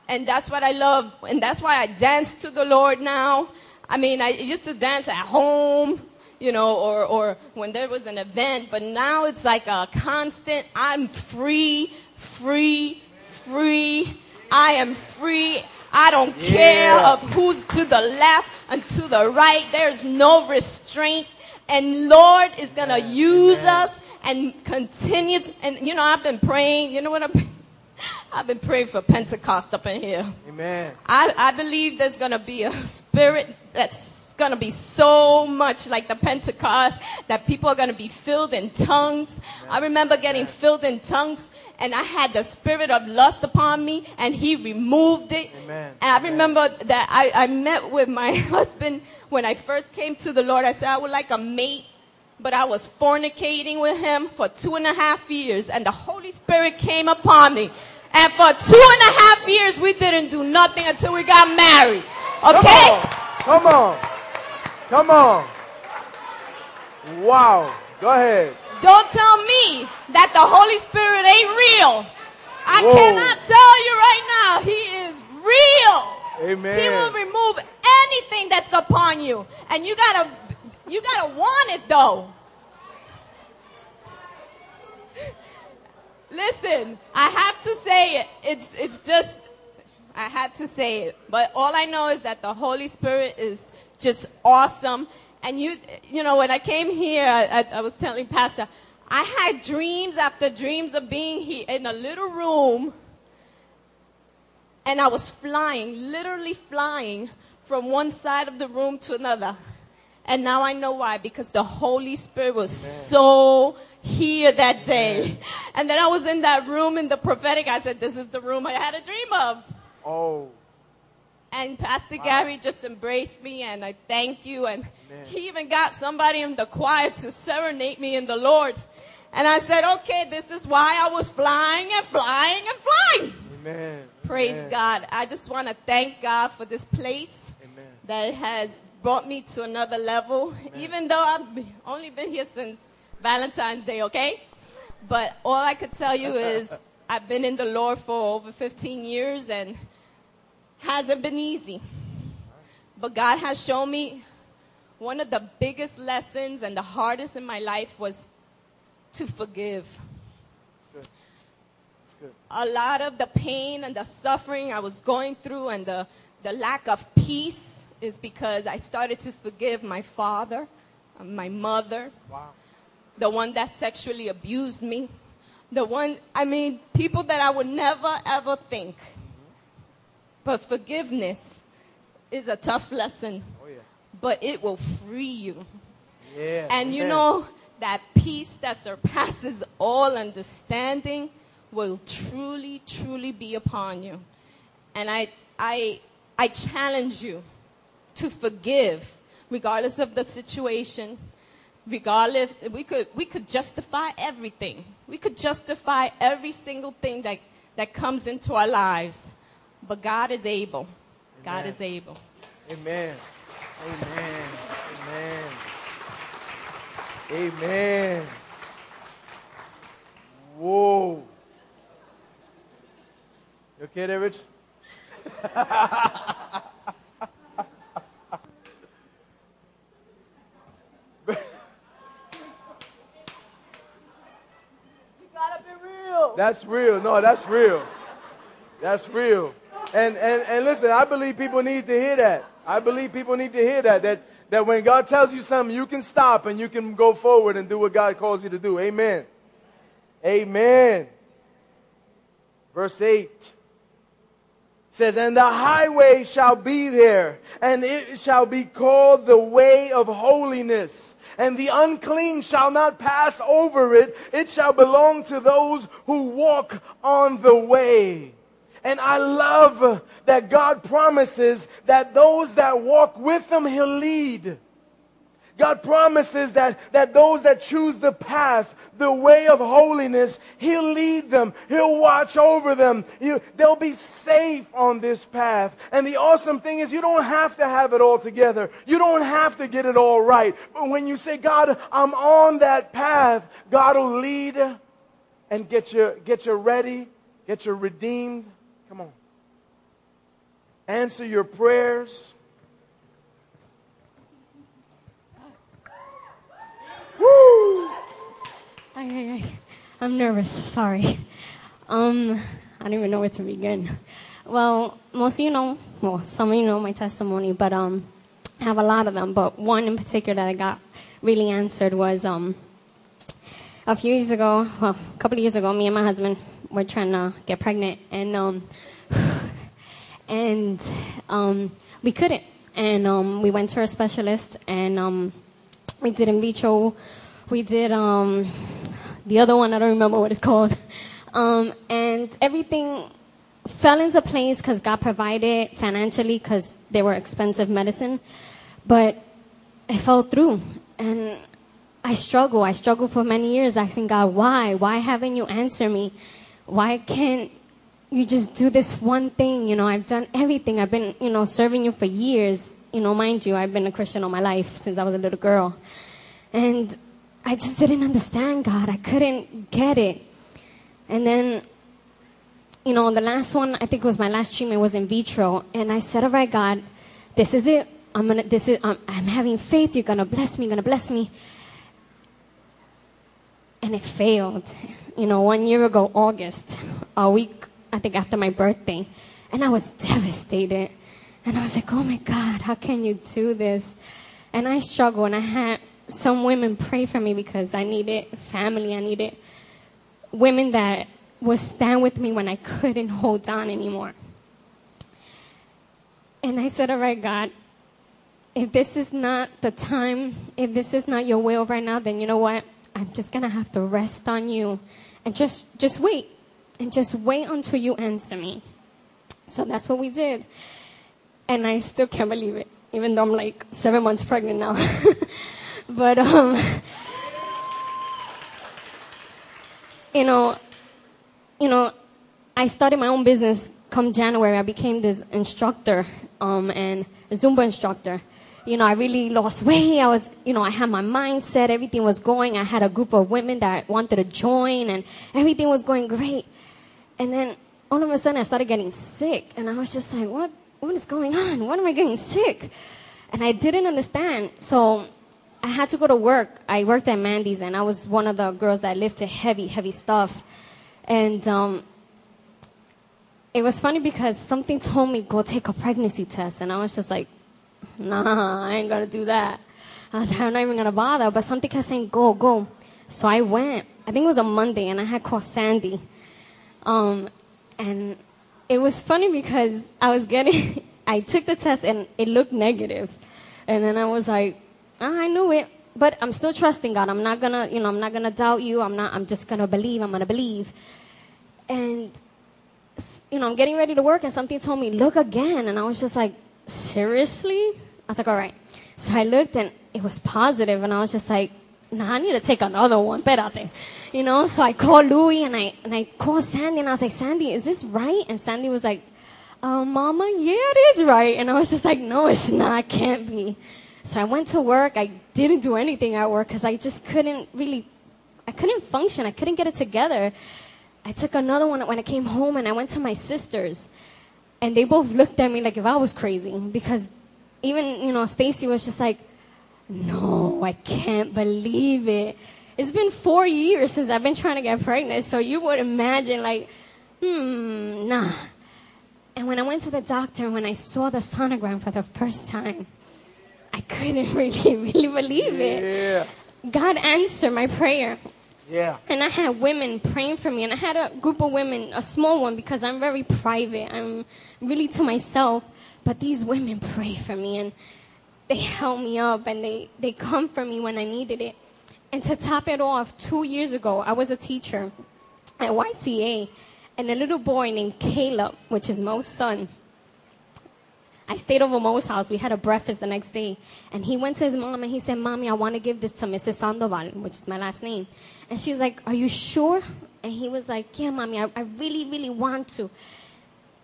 And that's what I love. And that's why I dance to the Lord now. I mean, I used to dance at home, you know, or, or when there was an event, but now it's like a constant, I'm free, free, free. I am free. I don't care of who's to the left and to the right. There's no restraint. And Lord is going to use us and continue. and, you know, I've been praying. You know what I'm [laughs] I've been praying for Pentecost up in here. Amen. I, I believe there's going to be a spirit that's going to be so much like the Pentecost that people are going to be filled in tongues. I remember getting filled in tongues and I had the spirit of lust upon me and he removed it. Amen. And I remember that I, I met with my [laughs] husband when I first came to the Lord. I said, I would like a mate. But I was fornicating with him for two and a half years, and the Holy Spirit came upon me. And for two and a half years, we didn't do nothing until we got married. Okay? Come on. Come on. Come on. Wow. Go ahead. Don't tell me that the Holy Spirit ain't real. I Whoa. cannot tell you right now, He is real. Amen. He will remove anything that's upon you. And you gotta, you gotta want it though. Listen, I have to say it. It's, it's just, I had to say it. But all I know is that the Holy Spirit is just awesome. And you, you know, when I came here, I, I, I was telling Pastor, I had dreams after dreams of being here in a little room and I was flying, literally flying from one side of the room to another. And now I know why, because the Holy Spirit was so here that day. And then I was in that room in the prophetic. I said, This is the room I had a dream of. Oh. And Pastor Gary just embraced me, and I thank you. And he even got somebody in the choir to serenade me in the Lord. And I said, Okay, this is why I was flying and flying and flying. Amen. Praise Amen. God. I just want to thank God for this place Amen. that has brought me to another level, even though I've only been here since Valentine's Day, okay? But all I could tell you is [laughs] I've been in the Lord for over 15 years and hasn't been easy. But God has shown me one of the biggest lessons and the hardest in my life was to forgive It's good. a lot of the pain and the suffering I was going through and the, the lack of peace is because I started to forgive my father, my mother, Wow. The one that sexually abused me, the one, I mean, people that I would never ever think. But forgiveness is a tough lesson, Oh yeah. but it will free you. Yeah. And you know, that peace that surpasses all understanding will truly, truly be upon you. And I, I, I challenge you to forgive, regardless of the situation, regardless, we could, we could justify everything. We could justify every single thing that, that comes into our lives. But God is able. God is able. Amen. Amen. Amen. Amen. Whoa. You okay there, Rich? [laughs] You gotta be That's real. No, that's real. That's real. And, and, and listen, I believe people need to hear that. I believe people need to hear that, that. That when God tells you something, you can stop and you can go forward and do what God calls you to do. Amen. Amen. Verse 8 says, And the highway shall be there, and it shall be called the way of holiness. And the unclean shall not pass over it. It shall belong to those who walk on the way. And I love that God promises that those that walk with Him, He'll lead. God promises that, that those that choose the path, the way of holiness, He'll lead them. He'll watch over them. You, they'll be safe on this path. And the awesome thing is you don't have to have it all together. You don't have to get it all right. But when you say, God, I'm on that path, God will lead and get you, get you ready, get you redeemed. Come on. Answer your prayers. Woo! I, I'm nervous. Sorry. Um, I don't even know where to begin. Well, most of you know, well, some of you know my testimony, but um, I have a lot of them. But one in particular that I got really answered was um, a few years ago, well, a couple of years ago, me and my husband were trying to get pregnant, and um, [sighs] and um, we couldn't. And um, we went to a specialist, and um, we did in vitro. We did um, the other one. I don't remember what it's called. [laughs] Um, and everything fell into place because God provided financially because they were expensive medicine. But it fell through, and I struggle. I struggled for many years asking God, why? Why haven't you answered me? Why can't you just do this one thing? You know, I've done everything. I've been, you know, serving you for years. You know, mind you, I've been a Christian all my life since I was a little girl. And I just didn't understand God. I couldn't get it. And then, you know, the last one, I think was my last treatment was in vitro. And I said, all right, God, this is it. I'm gonna, this is, I'm, I'm having faith. You're gonna bless me. You're gonna bless me. And it failed. You know, one year ago, August, a week, I think after my birthday. And I was devastated. And I was like, oh my God, how can you do this? And I struggled and I had some women pray for me because I needed family. I needed women that would stand with me when I couldn't hold on anymore. And I said, all right, God, if this is not the time, if this is not your will right now, then you know what? I'm just gonna have to rest on you and just just wait and just wait until you answer me. So that's what we did. And I still can't believe it, even though I'm like seven months pregnant now. [laughs] but um you know you know, I started my own business come January. I became this instructor um, and a Zumba instructor. You know, I really lost weight. I was, you know, I had my mindset. Everything was going. I had a group of women that wanted to join, and everything was going great. And then all of a sudden, I started getting sick, and I was just like, "What? What is going on? Why am I getting sick?" And I didn't understand. So I had to go to work. I worked at Mandy's, and I was one of the girls that lifted heavy, heavy stuff. And um, it was funny because something told me go take a pregnancy test, and I was just like, nah, I ain't gonna do that. I was like, I'm not even gonna bother. But something kept saying go, go. So I went. I think it was a Monday, and I had called Sandy. Um, and it was funny because I was getting, [laughs] I took the test and it looked negative, and then I was like, ah, I knew it, but I'm still trusting God. I'm not gonna, you know, I'm not gonna doubt you. I'm not. I'm just gonna believe. I'm gonna believe. And you know, I'm getting ready to work, and something told me look again, and I was just like, seriously? I was like, all right. So I looked, and it was positive, and I was just like, nah, I need to take another one, espérate. You know, so I called Louie, and I and I called Sandy, and I was like, Sandy, is this right? And Sandy was like, uh, Mama, yeah, it is right. And I was just like, no, it's not, can't be. So I went to work. I didn't do anything at work because I just couldn't really, I couldn't function. I couldn't get it together. I took another one when I came home and I went to my sisters. And they both looked at me like if I was crazy because even, you know, Stacy was just like, no, I can't believe it. It's been four years since I've been trying to get pregnant. So you would imagine like, hmm, nah. And when I went to the doctor, and when I saw the sonogram for the first time, I couldn't [laughs] really, really believe it. Yeah. God answered my prayer. Yeah. And I had women praying for me, and I had a group of women, a small one, because I'm very private. I'm really to myself. But these women pray for me, and they [laughs] help me up, and they, they come for me when I needed it. And to top it off, two years ago, I was a teacher at YCA, and a little boy named Caleb, which is Mo's son, I stayed over Mo's house. We had a breakfast the next day. And he went to his mom and he said, Mommy, I want to give this to Mrs. Sandoval, which is my last name. And she was like, Are you sure? And he was like, Yeah, Mommy, I, I really, really want to.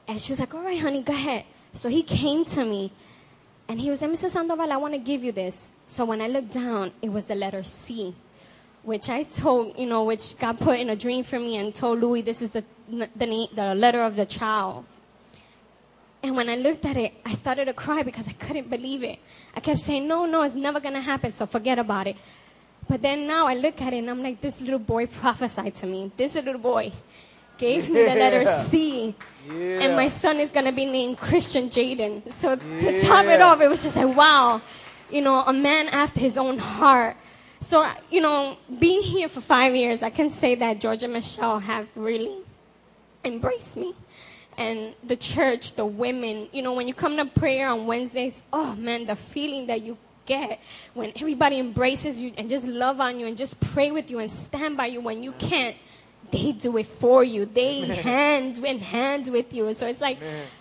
And she was like, All right, honey, go ahead. So he came to me and he was like, Mrs. Sandoval, I want to give you this. So when I looked down, it was the letter C, which I told, you know, which God put in a dream for me and told Louis this is the, the, the letter of the child. And when I looked at it, I started to cry because I couldn't believe it. I kept saying, no, no, it's never going to happen, so forget about it. But then now I look at it and I'm like, this little boy prophesied to me. This little boy gave me the letter C. Yeah. And my son is going to be named Christian Jaden. So to top it off, it was just like, wow, you know, a man after his own heart. So, you know, being here for five years, I can say that George and Michelle have really embraced me. And the church, the women, you know, when you come to prayer on Wednesdays, oh man, the feeling that you get when everybody embraces you and just love on you and just pray with you and stand by you when you can't, they do it for you. They [laughs] hand in hand with you. So it's like,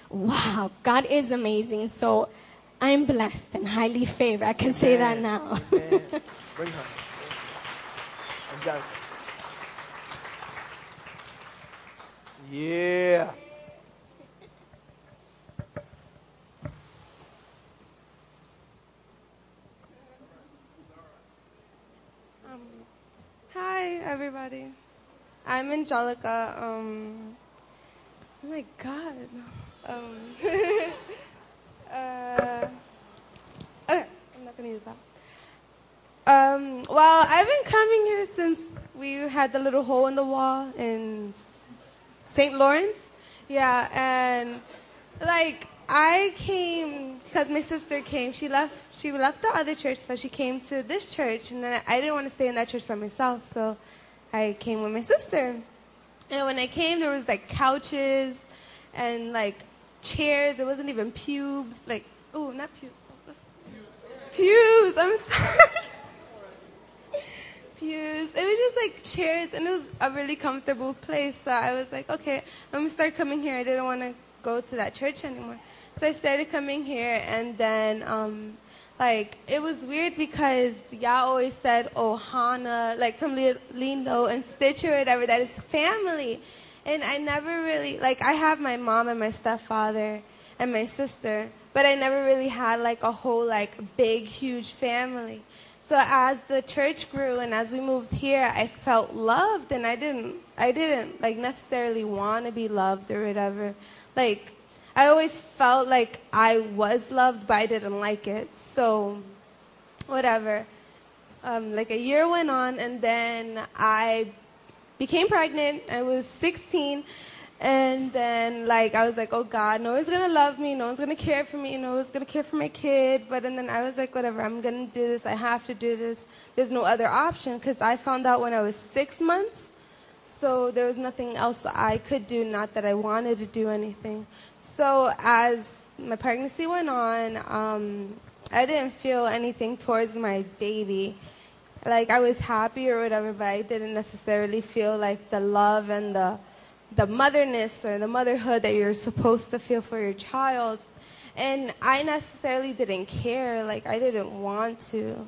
wow, God is amazing. So I'm blessed and highly favored. I can say that now. [laughs] Bring her. And guys. Yeah. Um, hi, everybody. I'm Angelica. Um, oh my God. Um, [laughs] uh, okay, I'm not gonna use that. Um, well, I've been coming here since we had the little hole in the wall in St. Lawrence. Yeah, and like I came because my sister came. She left. She left the other church, so she came to this church, and then I didn't want to stay in that church by myself, so I came with my sister. And when I came, there was like couches and like chairs. It wasn't even pubes. Like, oh, not pubes. Pews. I'm sorry. pews. It was just like chairs, and it was a really comfortable place. So I was like, okay, I'm gonna start coming here. I didn't want to go to that church anymore, so I started coming here, and then um, like it was weird because y'all always said Ohana, like from Li- Lilo and Stitch or whatever, that is family, and I never really like I have my mom and my stepfather and my sister, but I never really had like a whole like big huge family. So as the church grew and as we moved here, I felt loved and I didn't I didn't like necessarily want to be loved or whatever. Like I always felt like I was loved but I didn't like it. So whatever. Um, like a year went on and then I became pregnant. I was 16 and then like I was like, oh God, no one's gonna love me, no one's gonna care for me, no one's gonna care for my kid. But and then I was like, whatever, I'm gonna do this. I have to do this. There's no other option because I found out when I was six months, so there was nothing else I could do. Not that I wanted to do anything. So as my pregnancy went on, um, I didn't feel anything towards my baby. Like I was happy or whatever, but I didn't necessarily feel like the love and the the motherness or the motherhood that you're supposed to feel for your child. And I necessarily didn't care. Like, I didn't want to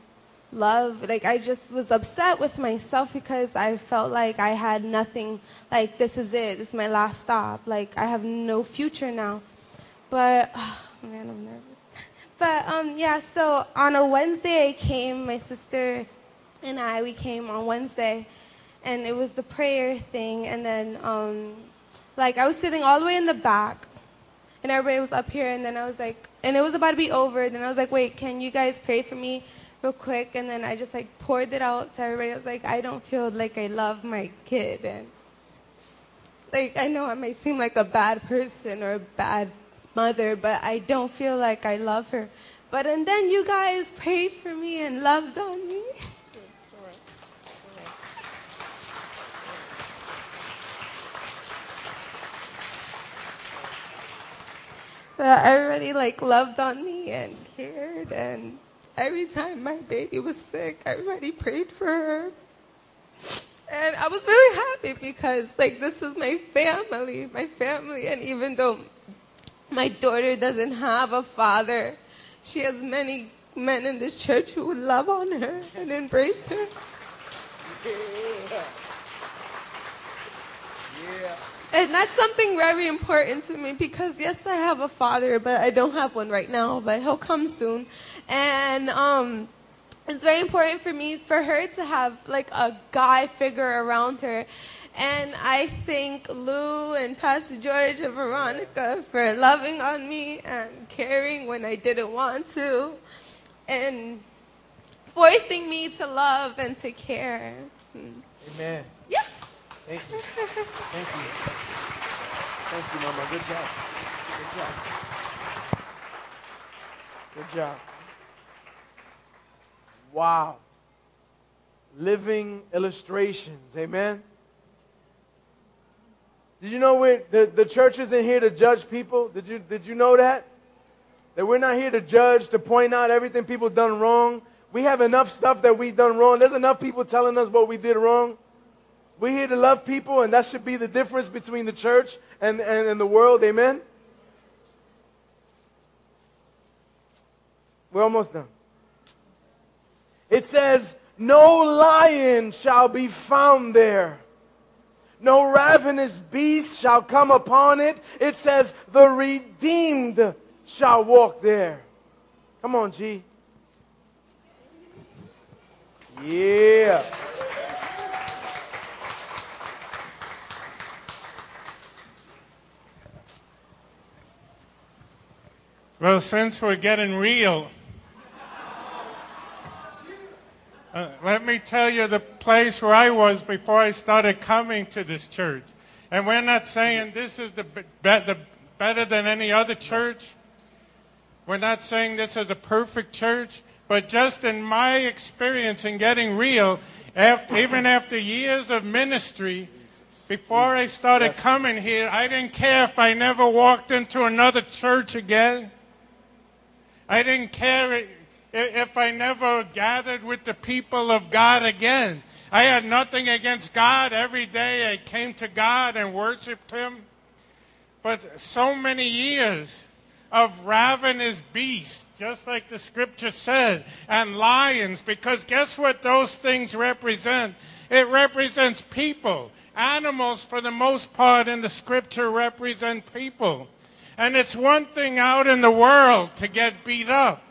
love. Like, I just was upset with myself because I felt like I had nothing. Like, this is it. This is my last stop. Like, I have no future now. But, [sighs] oh, man, I'm nervous. [laughs] But, um, yeah, so on a Wednesday, I came, my sister and I, we came on Wednesday and it was the prayer thing and then um like I was sitting all the way in the back and everybody was up here and then I was like and it was about to be over and then I was like wait can you guys pray for me real quick, and then I just like poured it out to everybody. I was like, I don't feel like I love my kid, and like I know I may seem like a bad person or a bad mother, but I don't feel like I love her. But and then you guys prayed for me and loved on me. [laughs] But everybody like loved on me and cared and every time my baby was sick, everybody prayed for her. And I was really happy because like this is my family, my family and even though my daughter doesn't have a father, she has many men in this church who would love on her and embrace her. Yeah. Yeah. And that's something very important to me because yes, I have a father, but I don't have one right now, but he'll come soon. And um it's very important for me for her to have like a guy figure around her. And I thank Lou and Pastor George and Veronica for loving on me and caring when I didn't want to and forcing me to love and to care. Amen. Yeah. Thank you. Thank you. Thank you, Mama. Good job. Good job. Good job. Wow. Living illustrations. Amen. Did you know we the, the church isn't here to judge people? Did you, did you know that? That we're not here to judge, to point out everything people done wrong. We have enough stuff that we've done wrong. There's enough people telling us what we did wrong. We're here to love people, and that should be the difference between the church and, and, and the world. Amen? We're almost done. It says, No lion shall be found there. No ravenous beast shall come upon it. It says, The redeemed shall walk there. Come on, G. Yeah. Well, since we're getting real, uh, let me tell you the place where I was before I started coming to this church. And we're not saying this is the, be- the better than any other church. We're not saying this is a perfect church, but just in my experience in getting real, after, even after years of ministry, before I started coming here, I didn't care if I never walked into another church again. I didn't care if I never gathered with the people of God again. I had nothing against God. Every day I came to God and worshiped Him. But so many years of ravenous beasts, just like the scripture said, and lions, because guess what those things represent? It represents people. Animals, for the most part, in the scripture represent people. And it's one thing out in the world to get beat up.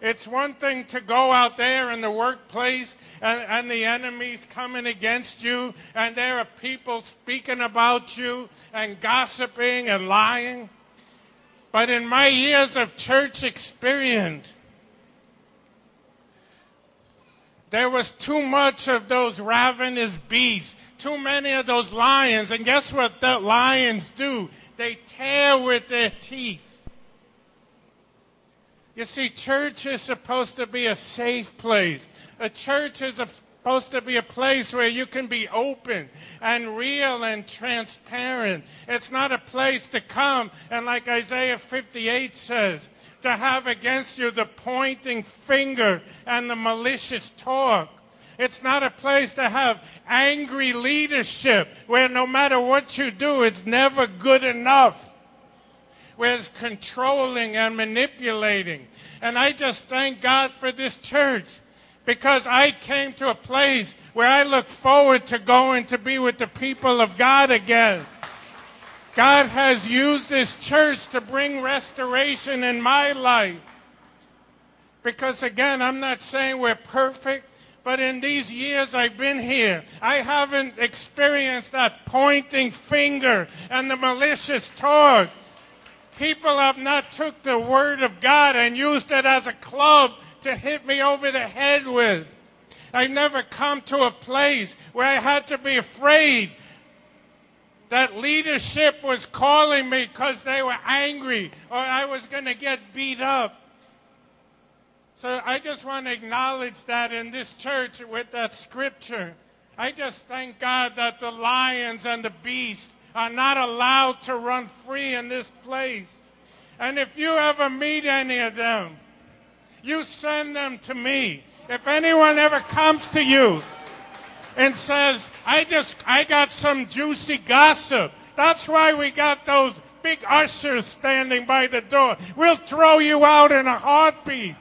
It's one thing to go out there in the workplace and, and, the enemy's coming against you, and there are people speaking about you and gossiping and lying. But in my years of church experience, there was too much of those ravenous beasts, too many of those lions. And guess what the lions do? They tear with their teeth. You see, church is supposed to be a safe place. A church is a, supposed to be a place where you can be open and real and transparent. It's not a place to come and, like Isaiah 58 says, to have against you the pointing finger and the malicious talk. It's not a place to have angry leadership where no matter what you do, it's never good enough it's controlling and manipulating. And I just thank God for this church because I came to a place where I look forward to going to be with the people of God again. God has used this church to bring restoration in my life. Because again, I'm not saying we're perfect, but in these years I've been here, I haven't experienced that pointing finger and the malicious talk people have not took the word of God and used it as a club to hit me over the head with. I never come to a place where I had to be afraid that leadership was calling me because they were angry or I was going to get beat up. So I just want to acknowledge that in this church with that scripture. I just thank God that the lions and the beasts are not allowed to run free in this place. And if you ever meet any of them, you send them to me. If anyone ever comes to you and says, I just, I got some juicy gossip. That's why we got those big ushers standing by the door. We'll throw you out in a heartbeat.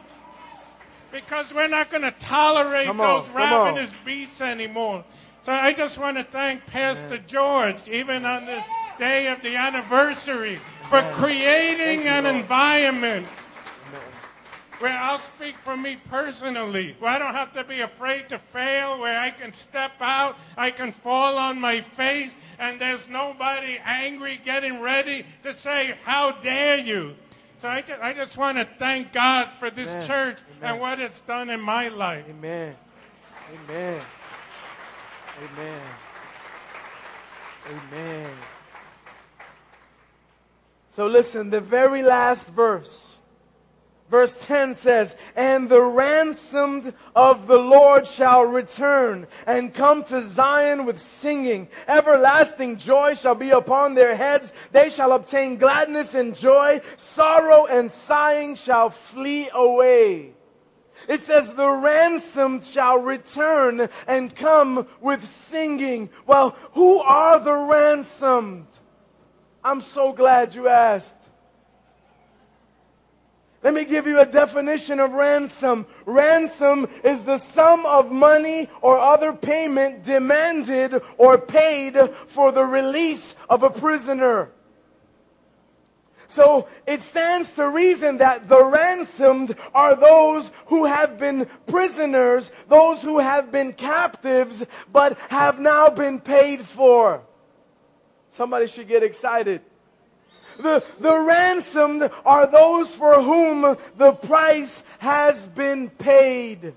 Because we're not going to tolerate on, those ravenous beasts anymore. So I just want to thank Pastor George, even on this day of the anniversary, for creating an environment where I'll speak for me personally, where I don't have to be afraid to fail, where I can step out, I can fall on my face, and there's nobody angry getting ready to say, How dare you? So I just, I just want to thank God for this Amen. church Amen. and what it's done in my life. Amen. Amen. Amen. Amen. So listen, the very last verse. Verse 10 says, And the ransomed of the Lord shall return and come to Zion with singing. Everlasting joy shall be upon their heads. They shall obtain gladness and joy. Sorrow and sighing shall flee away. It says, The ransomed shall return and come with singing. Well, who are the ransomed? I'm so glad you asked. Let me give you a definition of ransom. Ransom is the sum of money or other payment demanded or paid for the release of a prisoner. So it stands to reason that the ransomed are those who have been prisoners, those who have been captives, but have now been paid for. Somebody should get excited. The, the ransomed are those for whom the price has been paid.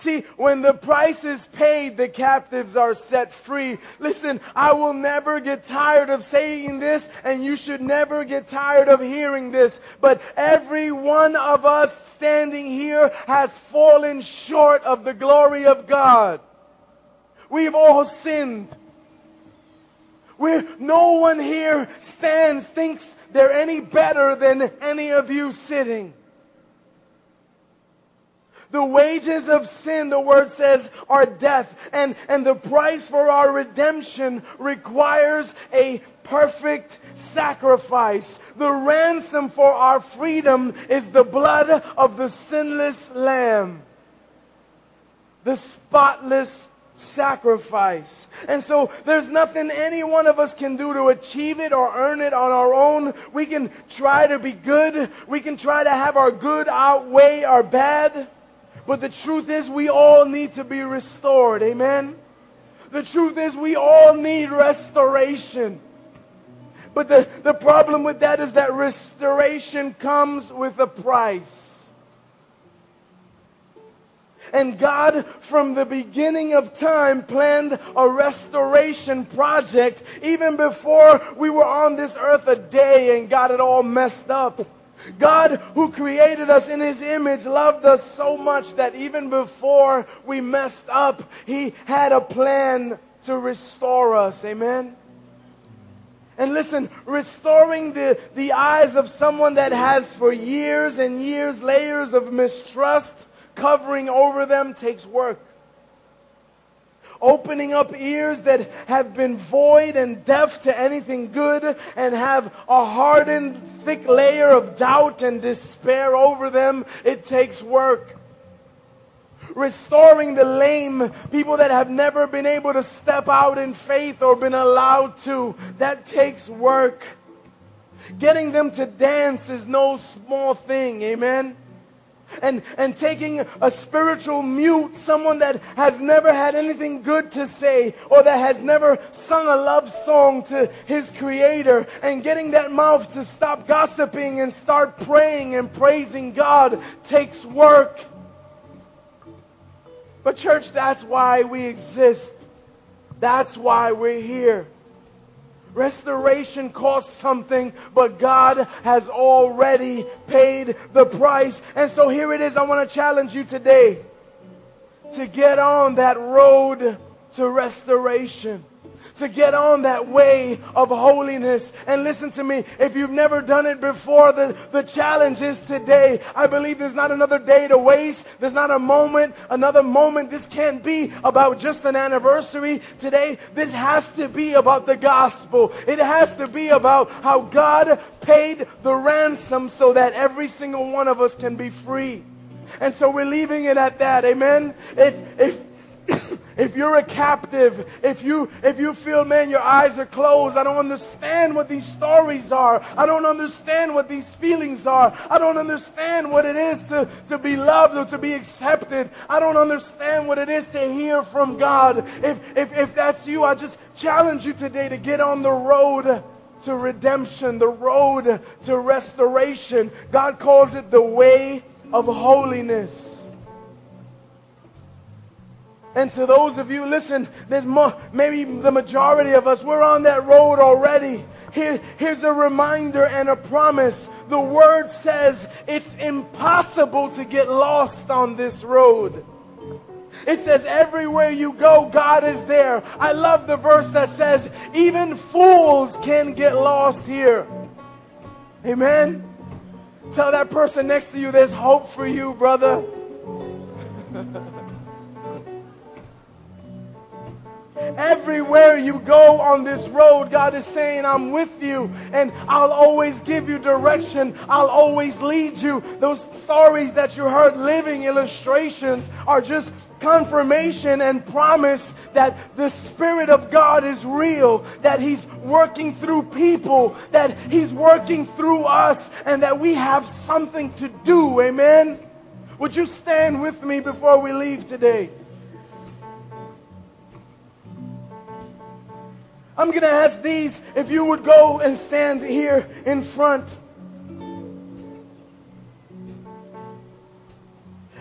See, when the price is paid, the captives are set free. Listen, I will never get tired of saying this, and you should never get tired of hearing this. But every one of us standing here has fallen short of the glory of God. We've all sinned. No one here stands, thinks they're any better than any of you sitting. The wages of sin, the word says, are death. And, and the price for our redemption requires a perfect sacrifice. The ransom for our freedom is the blood of the sinless lamb. The spotless sacrifice. And so there's nothing any one of us can do to achieve it or earn it on our own. We can try to be good. We can try to have our good outweigh our bad. But the truth is we all need to be restored. Amen. The truth is we all need restoration. But the, the problem with that is that restoration comes with a price. And God, from the beginning of time, planned a restoration project even before we were on this earth a day and got it all messed up. God, who created us in His image, loved us so much that even before we messed up, He had a plan to restore us. Amen? And listen, restoring the, the eyes of someone that has for years and years layers of mistrust covering over them takes work. Opening up ears that have been void and deaf to anything good and have a hardened, thick layer of doubt and despair over them, it takes work. Restoring the lame, people that have never been able to step out in faith or been allowed to, that takes work. Getting them to dance is no small thing, amen? And, and taking a spiritual mute, someone that has never had anything good to say or that has never sung a love song to his creator, and getting that mouth to stop gossiping and start praying and praising God takes work. But, church, that's why we exist. That's why we're here. Restoration costs something, but God has already paid the price. And so here it is. I want to challenge you today to get on that road to restoration. To get on that way of holiness. And listen to me, if you've never done it before, the, the challenge is today. I believe there's not another day to waste. There's not a moment, another moment. This can't be about just an anniversary today. This has to be about the gospel. It has to be about how God paid the ransom so that every single one of us can be free. And so we're leaving it at that. Amen. If, if, if you're a captive, if you if you feel, man, your eyes are closed, I don't understand what these stories are. I don't understand what these feelings are. I don't understand what it is to, to be loved or to be accepted. I don't understand what it is to hear from God. If if if that's you, I just challenge you today to get on the road to redemption, the road to restoration. God calls it the way of holiness. And to those of you, listen, there's more, maybe the majority of us, we're on that road already. Here, here's a reminder and a promise. The word says it's impossible to get lost on this road. It says, everywhere you go, God is there. I love the verse that says, even fools can get lost here. Amen. Tell that person next to you, there's hope for you, brother. [laughs] Everywhere you go on this road, God is saying, I'm with you and I'll always give you direction. I'll always lead you. Those stories that you heard, living illustrations, are just confirmation and promise that the Spirit of God is real, that He's working through people, that He's working through us, and that we have something to do. Amen? Would you stand with me before we leave today? I'm going to ask these if you would go and stand here in front.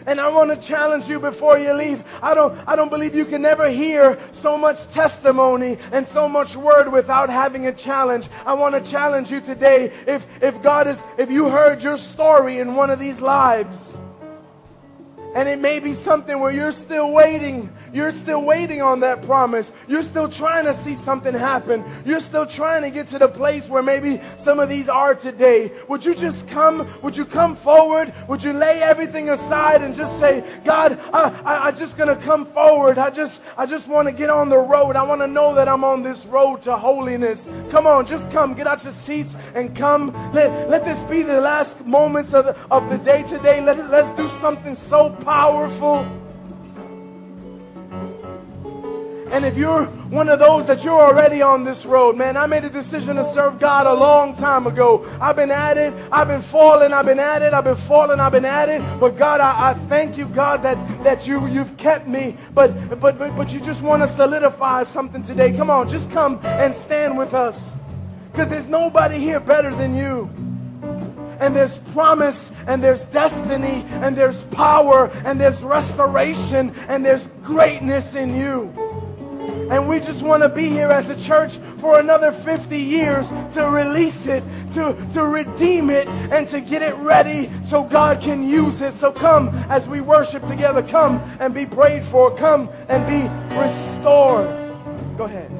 And I want to challenge you before you leave. I don't, I don't believe you can ever hear so much testimony and so much word without having a challenge. I want to challenge you today. If, if God is, if you heard your story in one of these lives, and it may be something where you're still waiting. You're still waiting on that promise. You're still trying to see something happen. You're still trying to get to the place where maybe some of these are today. Would you just come? Would you come forward? Would you lay everything aside and just say, God, I, I, I just gonna come forward. I just, I just want to get on the road. I want to know that I'm on this road to holiness. Come on, just come. Get out your seats and come. Let, let this be the last moments of the, of the day today. Let, let's do something so powerful. And if you're one of those that you're already on this road, man, I made a decision to serve God a long time ago. I've been at it, I've been falling, I've been at it, I've been falling, I've been at it. But God, I, I thank you, God, that, that you, you've kept me. But, but, but, but you just want to solidify something today. Come on, just come and stand with us. Because there's nobody here better than you and there's promise and there's destiny and there's power and there's restoration and there's greatness in you. And we just want to be here as a church for another 50 years to release it, to, to redeem it, and to get it ready so God can use it. So come as we worship together. Come and be prayed for. Come and be restored. Go ahead.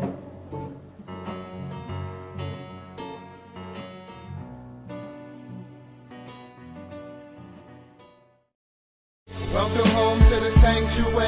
Welcome home to the sanctuary,